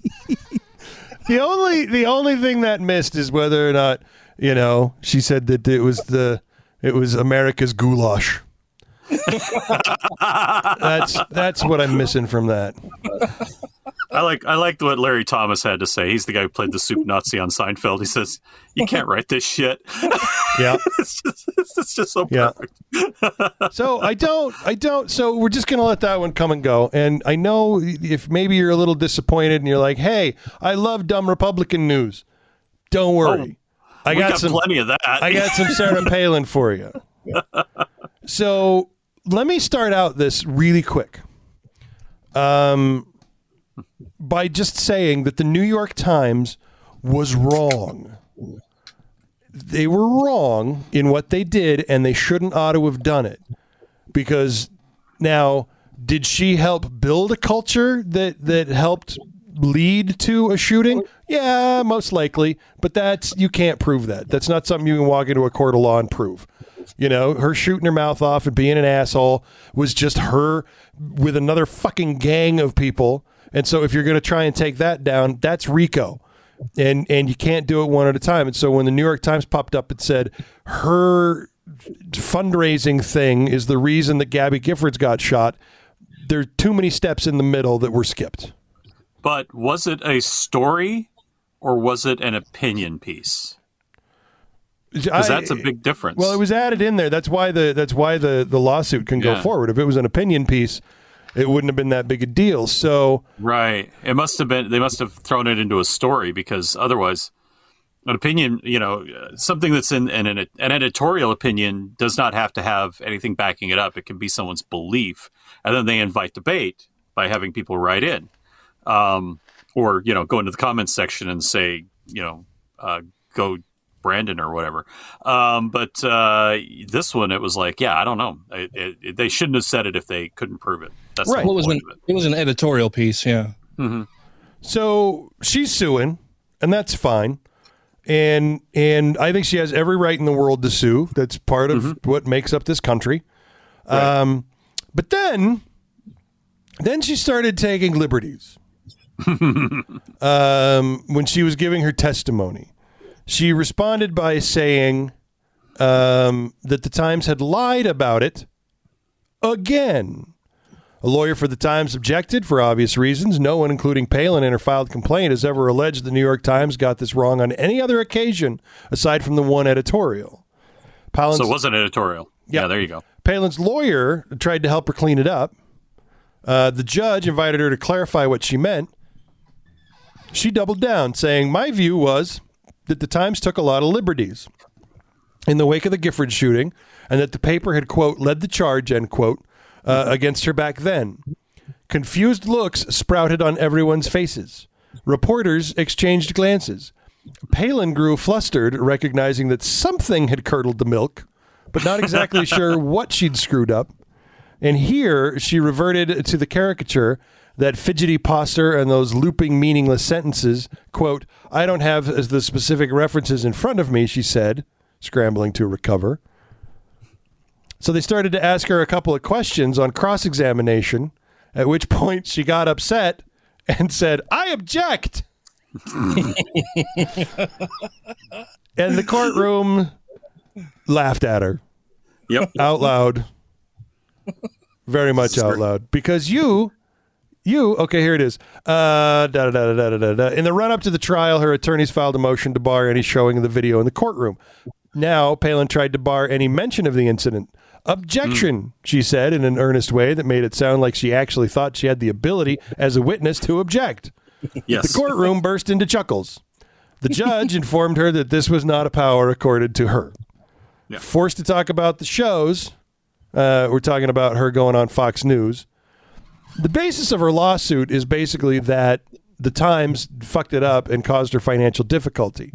The only the only thing that missed is whether or not you know she said that it was the it was America's goulash. That's that's what I'm missing from that. I like I liked what Larry Thomas had to say. He's the guy who played the soup Nazi on Seinfeld. He says, "You can't write this shit." Yeah. it's, just, it's just so Yeah. perfect. So I don't I don't so we're just gonna let that one come and go. And I know if maybe you're a little disappointed and you're like, hey, I love dumb Republican news. Don't oh, worry. I got, got some plenty of that. I got some Sarah Palin for you. So let me start out this really quick. Um, by just saying that the New York Times was wrong. They were wrong in what they did, and they shouldn't ought to have done it. Because now, did she help build a culture that that helped lead to a shooting? Yeah, most likely. But that's you can't prove that. That's not something you can walk into a court of law and prove. You know, her shooting her mouth off and being an asshole was just her with another fucking gang of people. And so if you're going to try and take that down, that's RICO. And and you can't do it one at a time. And so when the New York Times popped up and said her fundraising thing is the reason that Gabby Giffords got shot, there are too many steps in the middle that were skipped. But was it a story or was it an opinion piece? Because that's a big difference. Well, it was added in there. That's why the that's why the the lawsuit can go forward. If it was an opinion piece, it wouldn't have been that big a deal. So Right. It must have been. They must have thrown it into a story because otherwise, an opinion, you know, something that's in, in an, an editorial opinion does not have to have anything backing it up. It can be someone's belief, and then they invite debate. by having people write in, um, or you know, go into the comments section and say, you know, uh, go Brandon or whatever. Um, but uh, this one, it was like, yeah, I don't know. It, it, it- they shouldn't have said it if they couldn't prove it. That's the Well, it was an point it was an editorial piece. Yeah. Mm-hmm. So she's suing, and that's fine. And and I think she has every right in the world to sue. That's part of what makes up this country. Um, but then, then she started taking liberties. um, when she was giving her testimony, she responded by saying um, that the Times had lied about it again. A lawyer for the Times objected for obvious reasons. No one, including Palin in her filed complaint, has ever alleged the New York Times got this wrong on any other occasion aside from the one editorial. Palin's, So it was an editorial. Yeah, there you go. Palin's lawyer tried to help her clean it up. Uh, the judge invited her to clarify what she meant. She doubled down, saying, My view was that the Times took a lot of liberties in the wake of the Gifford shooting, and that the paper had, quote, led the charge, end quote, uh, against her back then. Confused looks sprouted on everyone's faces. Reporters exchanged glances. Palin grew flustered, recognizing that something had curdled the milk, but not exactly sure what she'd screwed up. And here she reverted to the caricature that fidgety posture and those looping, meaningless sentences. Quote, I don't have the specific references in front of me, she said, scrambling to recover. So they started to ask her a couple of questions on cross examination, at which point she got upset and said, I object. and the courtroom laughed at her. Yep. Out loud. Very much out loud. Because you, you, okay, here it is. Uh, da, da, da, da, da, da. In the run up to the trial, her attorneys filed a motion to bar any showing of the video in the courtroom. Now, Palin tried to bar any mention of the incident. Objection, she said in an earnest way that made it sound like she actually thought she had the ability as a witness to object. Yes. The courtroom burst into chuckles. The judge informed her that this was not a power accorded to her. Forced to talk about the shows, uh, we're talking about her going on Fox News. The basis of her lawsuit is basically that the Times fucked it up and caused her financial difficulty.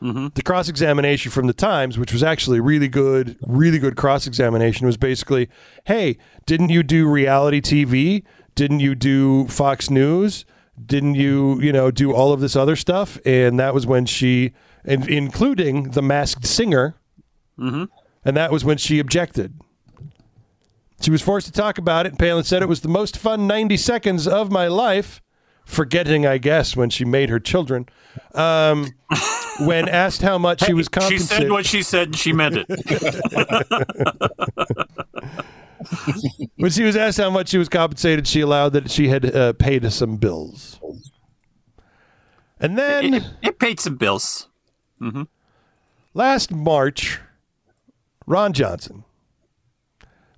The cross examination from the Times, which was actually really good, really good cross examination, was basically, "Hey, didn't you do reality TV? Didn't you do Fox News? Didn't you, you know, do all of this other stuff?" And that was when she, in, including the Masked Singer, Mm-hmm. and that was when she objected. She was forced to talk about it, and Palin said it was the most fun 90 seconds of my life, forgetting, I guess, when she made her children. Um, when asked how much she was compensated. She said what she said and she meant it. when she was asked how much she was compensated, she allowed that she had uh, paid some bills. And then it, it paid some bills. Mm-hmm. last March, Ron Johnson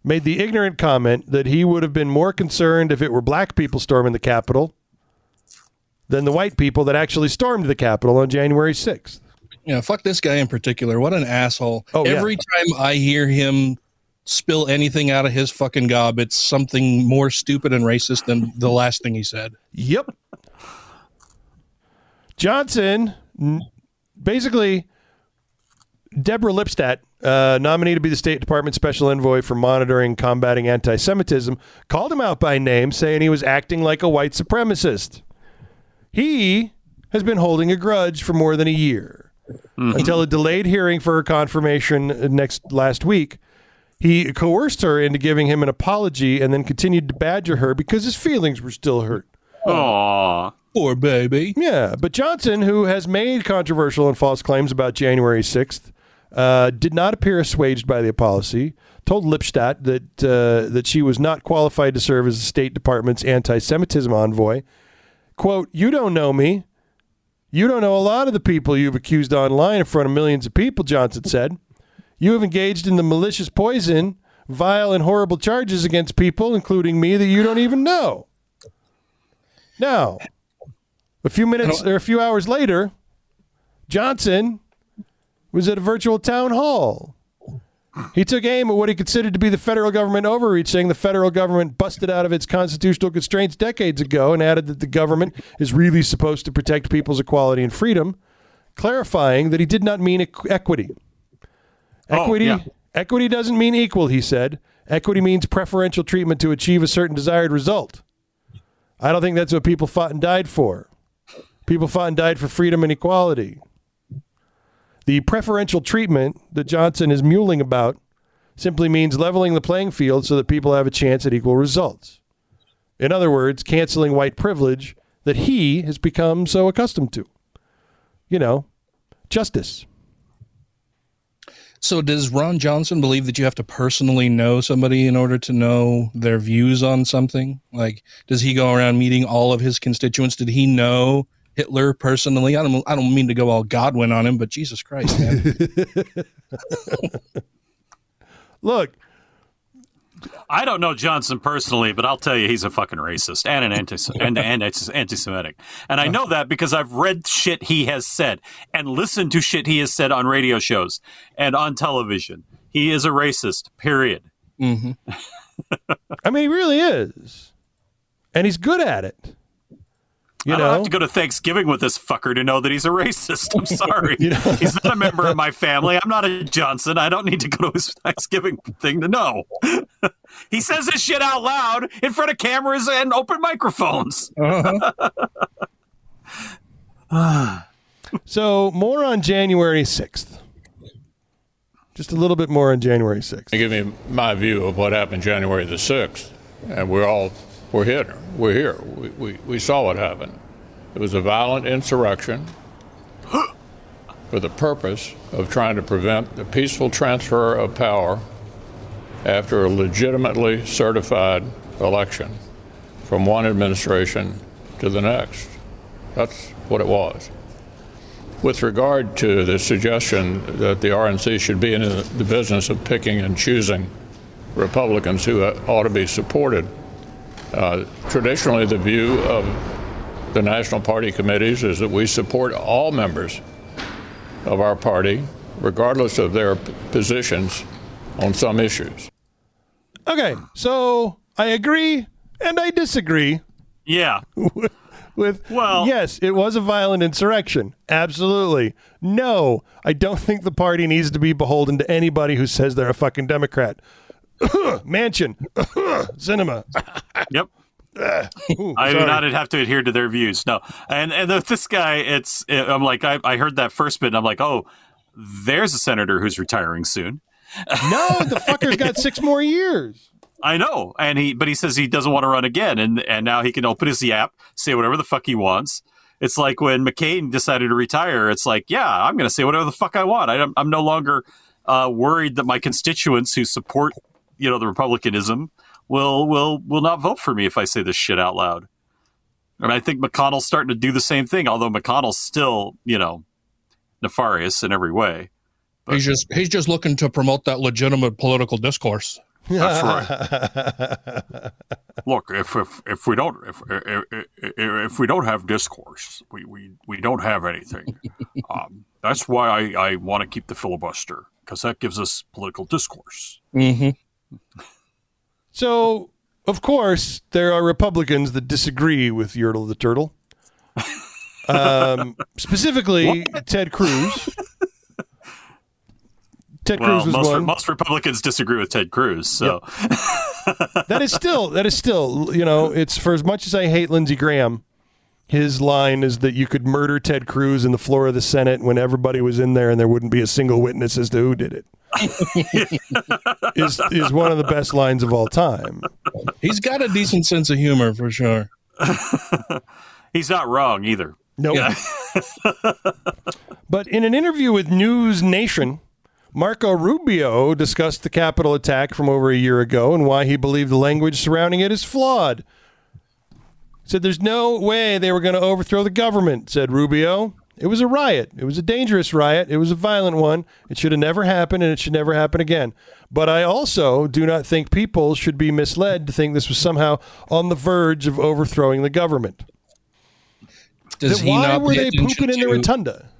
made the ignorant comment that he would have been more concerned if it were black people storming the Capitol than the white people that actually stormed the Capitol on January 6th. Yeah, fuck this guy in particular. What an asshole. Oh, yeah. Every time I hear him spill anything out of his fucking gob, it's something more stupid and racist than the last thing he said. Yep. Johnson, basically, Deborah Lipstadt, uh, nominee to be the State Department Special Envoy for monitoring and combating anti Semitism, called him out by name, saying he was acting like a white supremacist. He has been holding a grudge for more than a year until a delayed hearing for her confirmation next last week. He coerced her into giving him an apology and then continued to badger her because his feelings were still hurt. Aww. Poor baby. Yeah, but Johnson, who has made controversial and false claims about January 6th, uh, did not appear assuaged by the policy. Told Lipstadt that uh, that she was not qualified to serve as the State Department's anti-Semitism envoy. "Quote: You don't know me. You don't know a lot of the people you've accused online in front of millions of people." Johnson said. You have engaged in the malicious poison, vile and horrible charges against people, including me, that you don't even know. Now, a few minutes or a few hours later, Johnson was at a virtual town hall He took aim at what he considered to be the federal government overreach, saying the federal government busted out of its constitutional constraints decades ago and added that the government is really supposed to protect people's equality and freedom, clarifying that he did not mean equ- equity. Oh, equity yeah. equity doesn't mean equal, he said. Equity means preferential treatment to achieve a certain desired result. I don't think that's what people fought and died for. People fought and died for freedom and equality. The preferential treatment that Johnson is muling about simply means leveling the playing field so that people have a chance at equal results. In other words, canceling white privilege that he has become so accustomed to. You know, justice. So, does Ron Johnson believe that you have to personally know somebody in order to know their views on something? Like, does he go around meeting all of his constituents? Did he know Hitler personally? I don't. I don't mean to go all Godwin on him, but Jesus Christ, man. Look, I don't know Johnson personally, but I'll tell you he's a fucking racist and an anti and, and anti-Semitic, and I know that because I've read shit he has said and listened to shit he has said on radio shows and on television. He is a racist. Period. Mm-hmm. I mean, he really is, and he's good at it. You I know, don't have to go to Thanksgiving with this fucker to know that he's a racist. I'm sorry. You know? he's not a member of my family. I'm not a Johnson. I don't need to go to his Thanksgiving thing to know. he says this shit out loud in front of cameras and open microphones. Uh-huh. so more on January sixth. Just a little bit more on January sixth. Give me my view of what happened January the 6th. And we're all, we're here. We're here. We, we, we saw what happened. It was a violent insurrection for the purpose of trying to prevent the peaceful transfer of power after a legitimately certified election from one administration to the next. That's what it was. With regard to the suggestion that the RNC should be in the business of picking and choosing Republicans who ought to be supported, uh, traditionally the view of the national party committees is that we support all members of our party, regardless of their positions on some issues. Okay, so I agree and I disagree Yeah. with Well- yes, it was a violent insurrection. Absolutely. No, I don't think the party needs to be beholden to anybody who says they're a fucking Democrat. Manchin, Sinema. Yep. Ooh, I do not have to adhere to their views. No, and and this guy, it's I'm like I, I heard that first bit, and I'm like, oh, there's a senator who's retiring soon. No, the fucker's got six more years. I know, and he but he says he doesn't want to run again, and and now he can open his app, say whatever the fuck he wants. It's like when McCain decided to retire. It's like, yeah, I'm going to say whatever the fuck I want. I, I'm no longer uh, worried that my constituents who support, you know, the republicanism will will will not vote for me if I say this shit out loud. And I think McConnell's starting to do the same thing, although McConnell's still, you know, nefarious in every way. he's just he's just looking to promote that legitimate political discourse. That's right. Look, if if if we don't if if, if, if we don't have discourse, we we, we don't have anything. Um, that's why I, I want to keep the filibuster because that gives us political discourse. Mm-hmm. So, of course, there are Republicans that disagree with Yertle the Turtle. Um, specifically, Ted Cruz. Ted well, Cruz was most one. most Republicans disagree with Ted Cruz, so that is still that is still you know it's for as much as I hate Lindsey Graham, his line is that you could murder Ted Cruz in the floor of the Senate when everybody was in there and there wouldn't be a single witness as to who did it. is is one of the best lines of all time. He's got a decent sense of humor for sure. he's not wrong either. Nope. But in an interview with News Nation, Marco Rubio discussed the Capitol attack from over a year ago and why he believed the language surrounding it is flawed. Said there's no way they were going to overthrow the government, said Rubio. It was a riot. It was a dangerous riot. It was a violent one. It should have never happened and it should never happen again. But I also do not think people should be misled to think this was somehow on the verge of overthrowing the government. Does Then he why not were they attention pooping in the rotunda?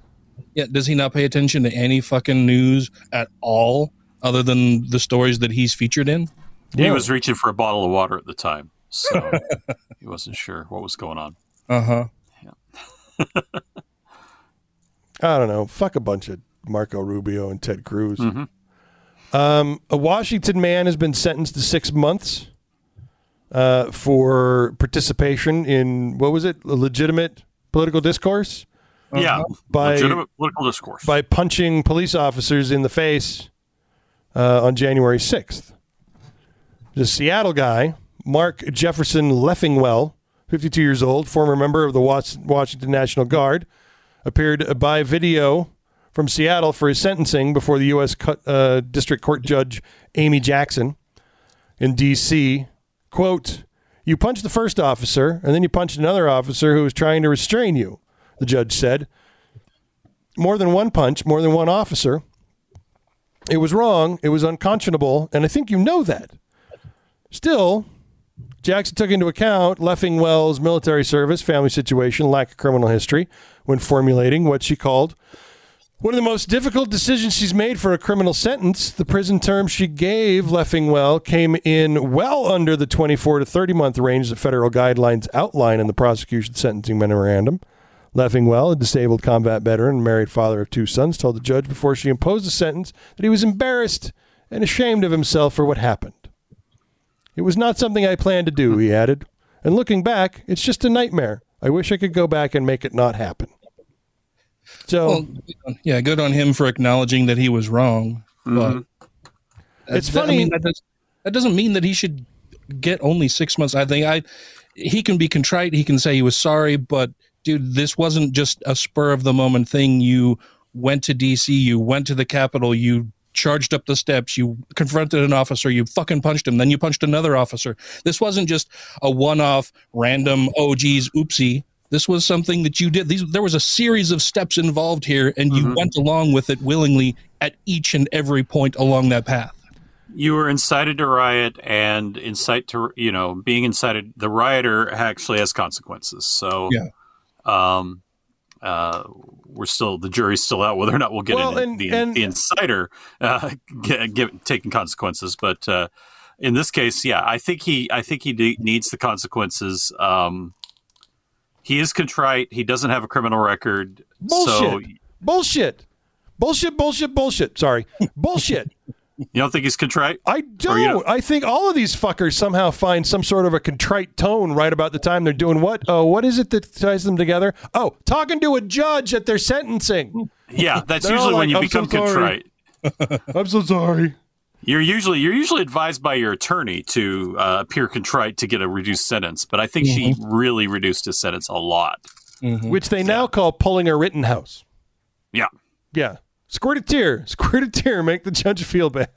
Yeah, does he not pay attention to any fucking news at all other than the stories that he's featured in. He was reaching for a bottle of water at the time, so he wasn't sure what was going on. Uh huh. I don't know. Fuck a bunch of Marco Rubio and Ted Cruz. Mhm. Um, a Washington man has been sentenced to six months uh, for participation in what was it? A legitimate political discourse. Yeah, by legitimate political discourse. by punching police officers in the face uh, on January 6th. The Seattle guy, Mark Jefferson Leffingwell, 52 years old, former member of the Washington National Guard, appeared by video from Seattle for his sentencing before the U.S. Uh, District Court Judge Amy Jackson in D.C. Quote, You punched the first officer, and then you punched another officer who was trying to restrain you, the judge said more than one punch, more than one officer. It was wrong. It was unconscionable. And I think you know that. Still, Jackson took into account Leffingwell's military service, family situation, lack of criminal history when formulating what she called one of the most difficult decisions she's made for a criminal sentence. The prison term she gave Leffingwell came in well under the 24 to 30 month range that federal guidelines outline in the prosecution sentencing memorandum. Leffingwell, a disabled combat veteran and married father of two sons, told the judge before she imposed the sentence that he was embarrassed and ashamed of himself for what happened. It was not something I planned to do, he added. And looking back, it's just a nightmare. I wish I could go back and make it not happen. So, Well, yeah, good on him for acknowledging that he was wrong. But mm-hmm. It's that- I funny- mean, that, does, that doesn't mean that he should get only six months. I think I he can be contrite. He can say he was sorry, but dude, this wasn't just a spur of the moment thing. You went to DC, you went to the Capitol, you charged up the steps, you confronted an officer, you fucking punched him, then you punched another officer. This wasn't just a one-off random oh geez oopsie. This was something that you did. These there was a series of steps involved here, and you went along with it willingly at each and every point along that path. You were incited to riot, and incite to you know being incited. The rioter actually has consequences. So, Yeah. um, uh, we're still the jury's still out whether or not we'll get Well, in and- the, and- the inciter uh, get, get, taking consequences. But uh, in this case, yeah, I think he I think he de- needs the consequences. Um, he is contrite. He doesn't have a criminal record. bullshit. So bullshit. Bullshit, bullshit, bullshit. Sorry. Bullshit. You don't think he's contrite? I Or you don't. I think all of these fuckers somehow find some sort of a contrite tone right about the time they're doing what? Oh, what is it that ties them together? Oh, talking to a judge at their sentencing. Yeah, that's usually when you "I'm become sorry." contrite. I'm so sorry. You're usually you're usually advised by your attorney to uh, appear contrite to get a reduced sentence, but I think she Mm-hmm. really reduced his sentence a lot. Which they now call pulling a Rittenhouse. Yeah. Yeah. Squirt a tear. Squirt a tear. Make the judge feel bad.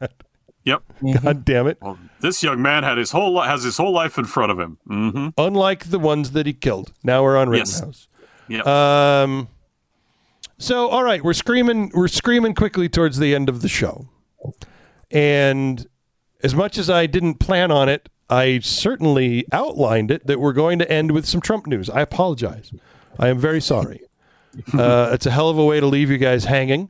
Yep. God damn it. Well, this young man had his whole li- has his whole life in front of him. Mm-hmm. Unlike the ones that he killed. Now we're on Yes. Rittenhouse. Yep. Um. So, all right, we're screaming. We're screaming quickly towards the end of the show, and as much as I didn't plan on it, I certainly outlined it that we're going to end with some Trump news. I apologize. I am very sorry. Uh, it's a hell of a way to leave you guys hanging.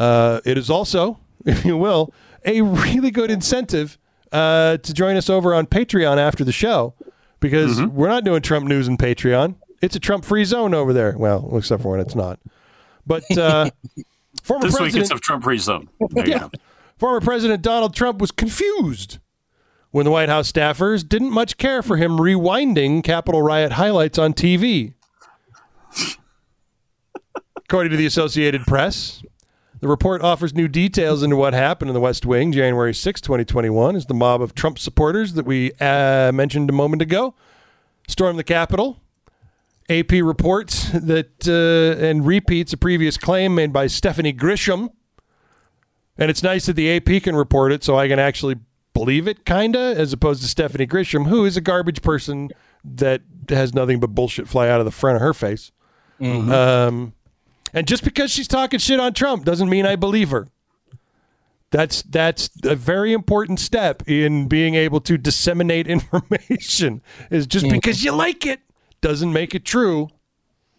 Uh, it is also, if you will, a really good incentive uh, to join us over on Patreon after the show because we're not doing Trump news in Patreon. It's a Trump free zone over there. Well, except for when it's not. But uh, former this week it's a Trump free zone. There you Yeah. go. former President Donald Trump was confused when the White House staffers didn't much care for him rewinding Capitol riot highlights on TV. According to the Associated Press, the report offers new details into what happened in the West Wing January 6, 2021, as the mob of Trump supporters that we uh, mentioned a moment ago stormed the Capitol. AP reports that uh, and repeats a previous claim made by Stephanie Grisham. And it's nice that the AP can report it so I can actually believe it, kind of, as opposed to Stephanie Grisham, who is a garbage person that has nothing but bullshit fly out of the front of her face. Um, and just because she's talking shit on Trump doesn't mean I believe her. That's that's a very important step in being able to disseminate information. Is just because you like it doesn't make it true.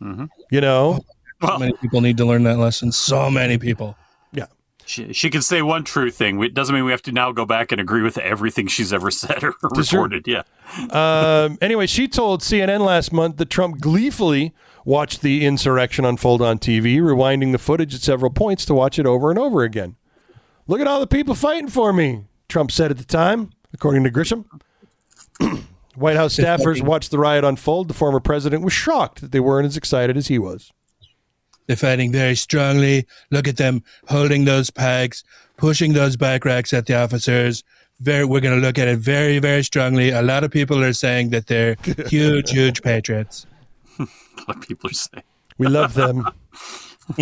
You know. So many people need to learn that lesson. So many people. Yeah. She, she can say one true thing. It doesn't mean we have to now go back and agree with everything she's ever said or That's true. reported. Yeah. um, anyway, she told CNN last month that Trump gleefully watched the insurrection unfold on TV, rewinding the footage at several points to watch it over and over again. Look at all the people fighting for me, Trump said at the time, according to Grisham. White House staffers watched the riot unfold. The former president was shocked that they weren't as excited as he was. They're fighting very strongly. Look at them holding those pegs, pushing those bike racks at the officers. Very, we're going to look at it very, very strongly. A lot of people are saying that they're huge, huge patriots. A lot of people are saying. We love them.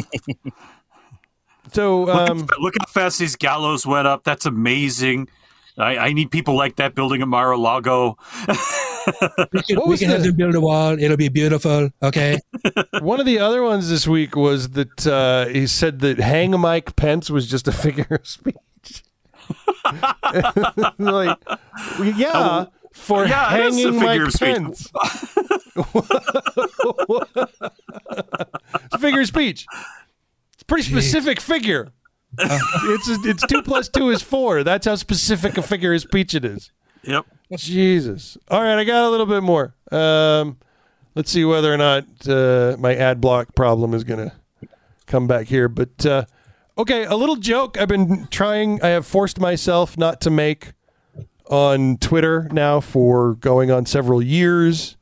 so, um, look, look how fast these gallows went up. That's amazing. I, I need people like that building at Mar-a-Lago. We can, we was can have them build a wall. It'll be beautiful. Okay. One of the other ones this week was that uh, he said that hang Mike Pence was just a figure of speech. like, well, yeah, for Yeah, it is a hanging figure Mike of speech. It's a figure of speech. It's a pretty specific figure. it's it's two plus two is four. That's how specific a figure of speech it is. Yep. Jesus. All right, I got a little bit more. Um, let's see whether or not uh, my ad block problem is going to come back here. But uh, okay, a little joke I've been trying, I have forced myself not to make on Twitter now for going on several years.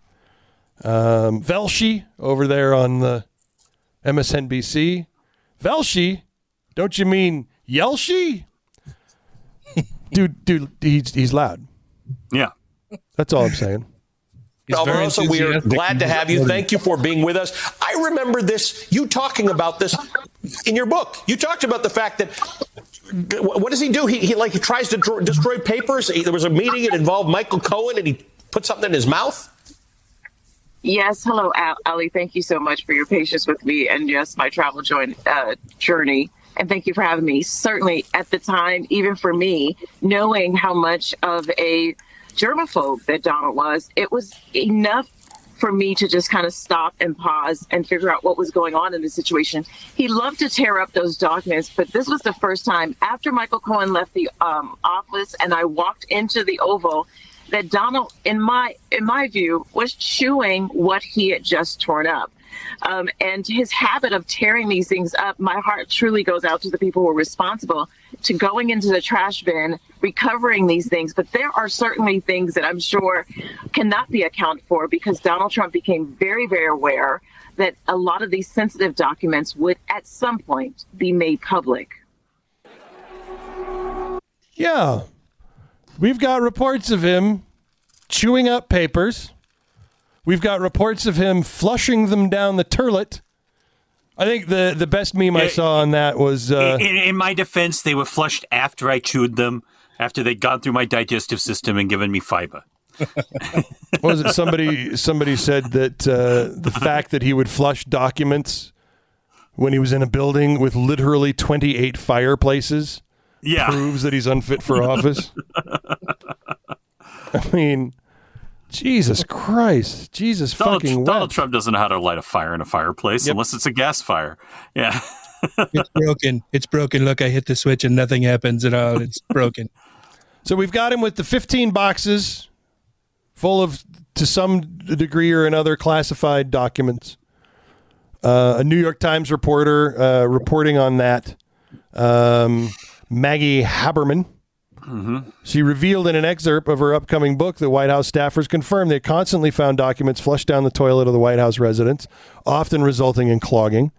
Um, Velshi over there on the MSNBC. Velshi? Don't you mean Yelshi? dude, dude, he's, he's loud. Yeah. That's all I'm saying. Omarosa, we are glad to have you. Thank you for being with us. I remember this, you talking about this in your book. You talked about the fact that what does he do? He, he like he tries to dro- destroy papers. He- there was a meeting that involved Michael Cohen, and he put something in his mouth. Yes, hello, Ali. Thank you so much for your patience with me and yes, my travel join, uh, journey. And thank you for having me. Certainly, at the time, even for me, knowing how much of a germaphobe that Donald was, it was enough for me to just kind of stop and pause and figure out what was going on in the situation. He loved to tear up those documents, but this was the first time after Michael Cohen left the um, office and I walked into the Oval that Donald, in my in my view, was chewing what he had just torn up. Um, and his habit of tearing these things up, my heart truly goes out to the people who are responsible to going into the trash bin, recovering these things. But there are certainly things that I'm sure cannot be accounted for because Donald Trump became very, very aware that a lot of these sensitive documents would at some point be made public. Yeah. We've got reports of him chewing up papers. We've got reports of him flushing them down the toilet. I think the, the best meme I saw on that was uh, in, in my defense, they were flushed after I chewed them, after they'd gone through my digestive system and given me fiber. what was it? Somebody somebody said that uh, the fact that he would flush documents when he was in a building with literally twenty eight fireplaces Yeah. proves that he's unfit for office. I mean, Jesus Christ, Jesus Donald, fucking Donald wept. Trump doesn't know how to light a fire in a fireplace unless it's a gas fire. Yeah. it's broken. It's broken. Look, I hit the switch and nothing happens at all. It's broken. So we've got him with the 15 boxes full of, to some degree or another, classified documents. Uh, a New York Times reporter uh, reporting on that. Um, Maggie Haberman. She revealed in an excerpt of her upcoming book that White House staffers confirmed they constantly found documents flushed down the toilet of the White House residence, often resulting in clogging.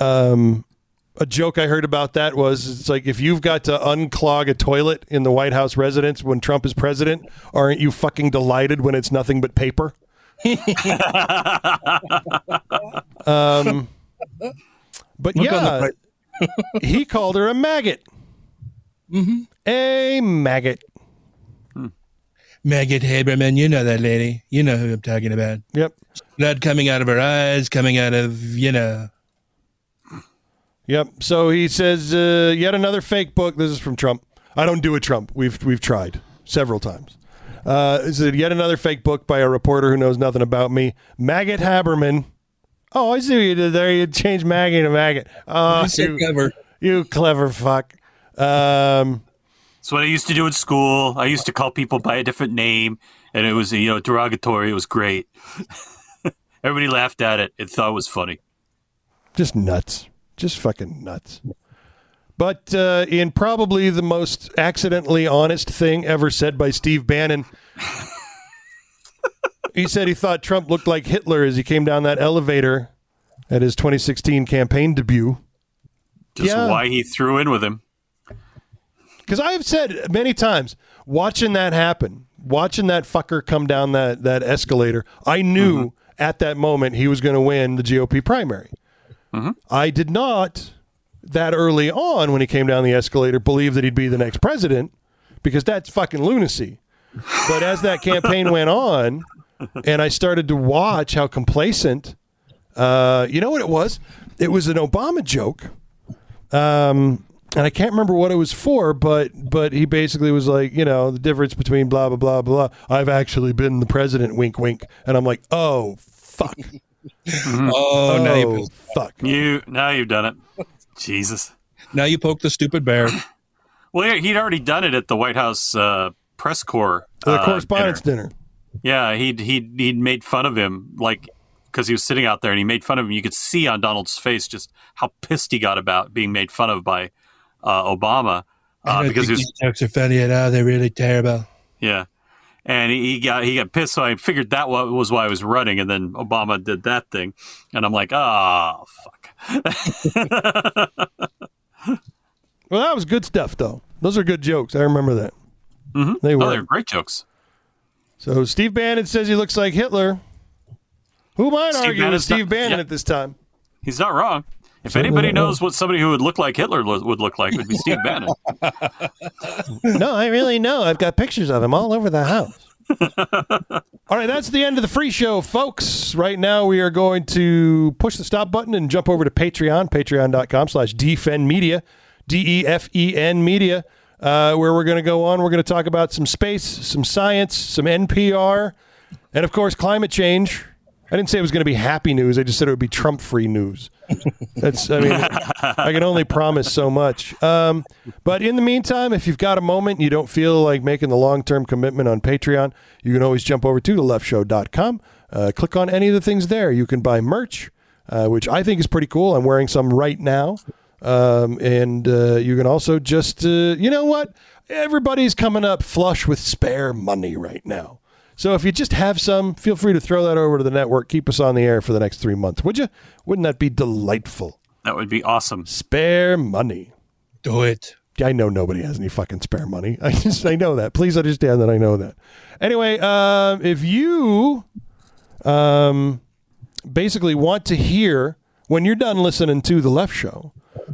Um, a joke I heard about that was it's like if you've got to unclog a toilet in the White House residence when Trump is president, aren't you fucking delighted when it's nothing but paper? um, but yeah, he called her a maggot. Mm-hmm. A maggot. Maggot Haberman, you know that lady. You know who I'm talking about. Yep. Blood coming out of her eyes, coming out of, you know. Yep. So he says uh, yet another fake book. This is from Trump. I don't do a Trump. We've we've tried several times. Uh, is it yet another fake book by a reporter who knows nothing about me? Maggot Haberman. Oh, I see what you did there. You changed Maggie to Maggot. Oh, Nice cover. you clever fuck. Um, That's what I used to do in school. I used to call people by a different name, and it was you know derogatory. It was great. Everybody laughed at it and thought it was funny. just nuts. Just fucking nuts. But uh, in probably the most accidentally honest thing ever said by Steve Bannon, he said he thought Trump looked like Hitler as he came down that elevator at his 2016 campaign debut. Just Yeah. why he threw in with him. Because I have said many times, watching that happen, watching that fucker come down that, that escalator, I knew at that moment he was going to win the GOP primary. I did not, that early on when he came down the escalator, believe that he'd be the next president because that's fucking lunacy. But as that campaign went on, and I started to watch how complacent, uh, you know what it was? It was an Obama joke. Um, and I can't remember what it was for, but but he basically was like, you know, the difference between blah blah blah blah. I've actually been the president, wink wink, and I'm like, oh fuck, Oh, now you Oh, fuck. You now you've done it. Jesus. now you poke the stupid bear. Well, he'd already done it at the White House uh, press corps. the uh, correspondence dinner. Yeah, he'd he'd he'd made fun of him like because he was sitting out there and he made fun of him. You could see on Donald's face just how pissed he got about being made fun of by uh, Obama uh, because he was jokes are funny at all. They're really terrible. yeah, and he, he got he got pissed. So I figured that was why I was running, and then Obama did that thing, and I'm like, oh fuck. Well, that was good stuff, though. Those are good jokes. I remember that. Mhm. They Oh, were. they're great jokes. So Steve Bannon says he looks like Hitler. Who might Steve argue with Steve not- Bannon yeah. at this time? He's not wrong. If Certainly anybody knows what somebody who would look like Hitler lo- would look like, it would be Steve Bannon. no, I really know. I've got pictures of him all over the house. all right, that's the end of the free show, folks. Right now, we are going to push the stop button and jump over to Patreon, patreon.com slash defend media, D E F E N media, uh, where we're going to go on. We're going to talk about some space, some science, some NPR, and of course, climate change. I didn't say it was going to be happy news. I just said it would be Trump free news. That's, I mean, I can only promise so much. Um, but in the meantime, if you've got a moment, and you don't feel like making the long term commitment on Patreon, you can always jump over to theleftshow.com. Uh, click on any of the things there. You can buy merch, uh, which I think is pretty cool. I'm wearing some right now. Um, and uh, you can also just, uh, you know what? Everybody's coming up flush with spare money right now. So if you just have some, feel free to throw that over to the network. Keep us on the air for the next three months, would you? Wouldn't that be delightful? That would be awesome. Spare money. Do it. I know nobody has any fucking spare money. I just I know that. Please understand that I know that. Anyway, um, if you um, basically want to hear when you're done listening to the Left Show,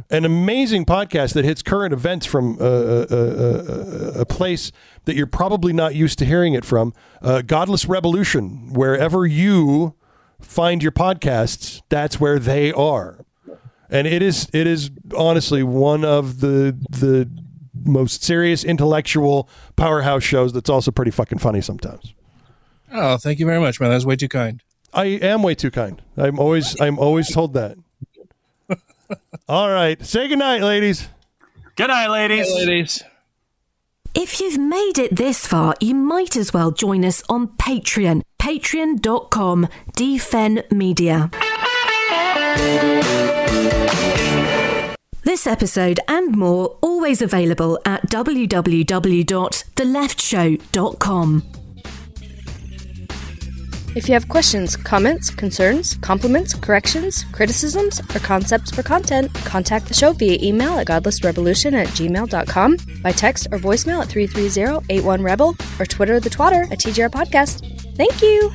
an amazing podcast that hits current events from uh, uh, uh, a place that you're probably not used to hearing it from, uh, Godless Revolution. Wherever you find your podcasts, that's where they are and it is it is honestly one of the the most serious intellectual powerhouse shows that's also pretty fucking funny sometimes. Oh, thank you very much, man. That's way too kind. I am way too kind. I'm always I'm always told that. All right, say goodnight, ladies. Good night, ladies. ladies. If you've made it this far, you might as well join us on Patreon. Patreon.com Defen Media. This episode and more always available at www.theleftshow.com. If you have questions, comments, concerns, compliments, corrections, criticisms, or concepts for content, contact the show via email at godlessrevolution at gmail.com, by text or voicemail at 330-81-REBEL, or Twitter the twatter at TGR Podcast. Thank you!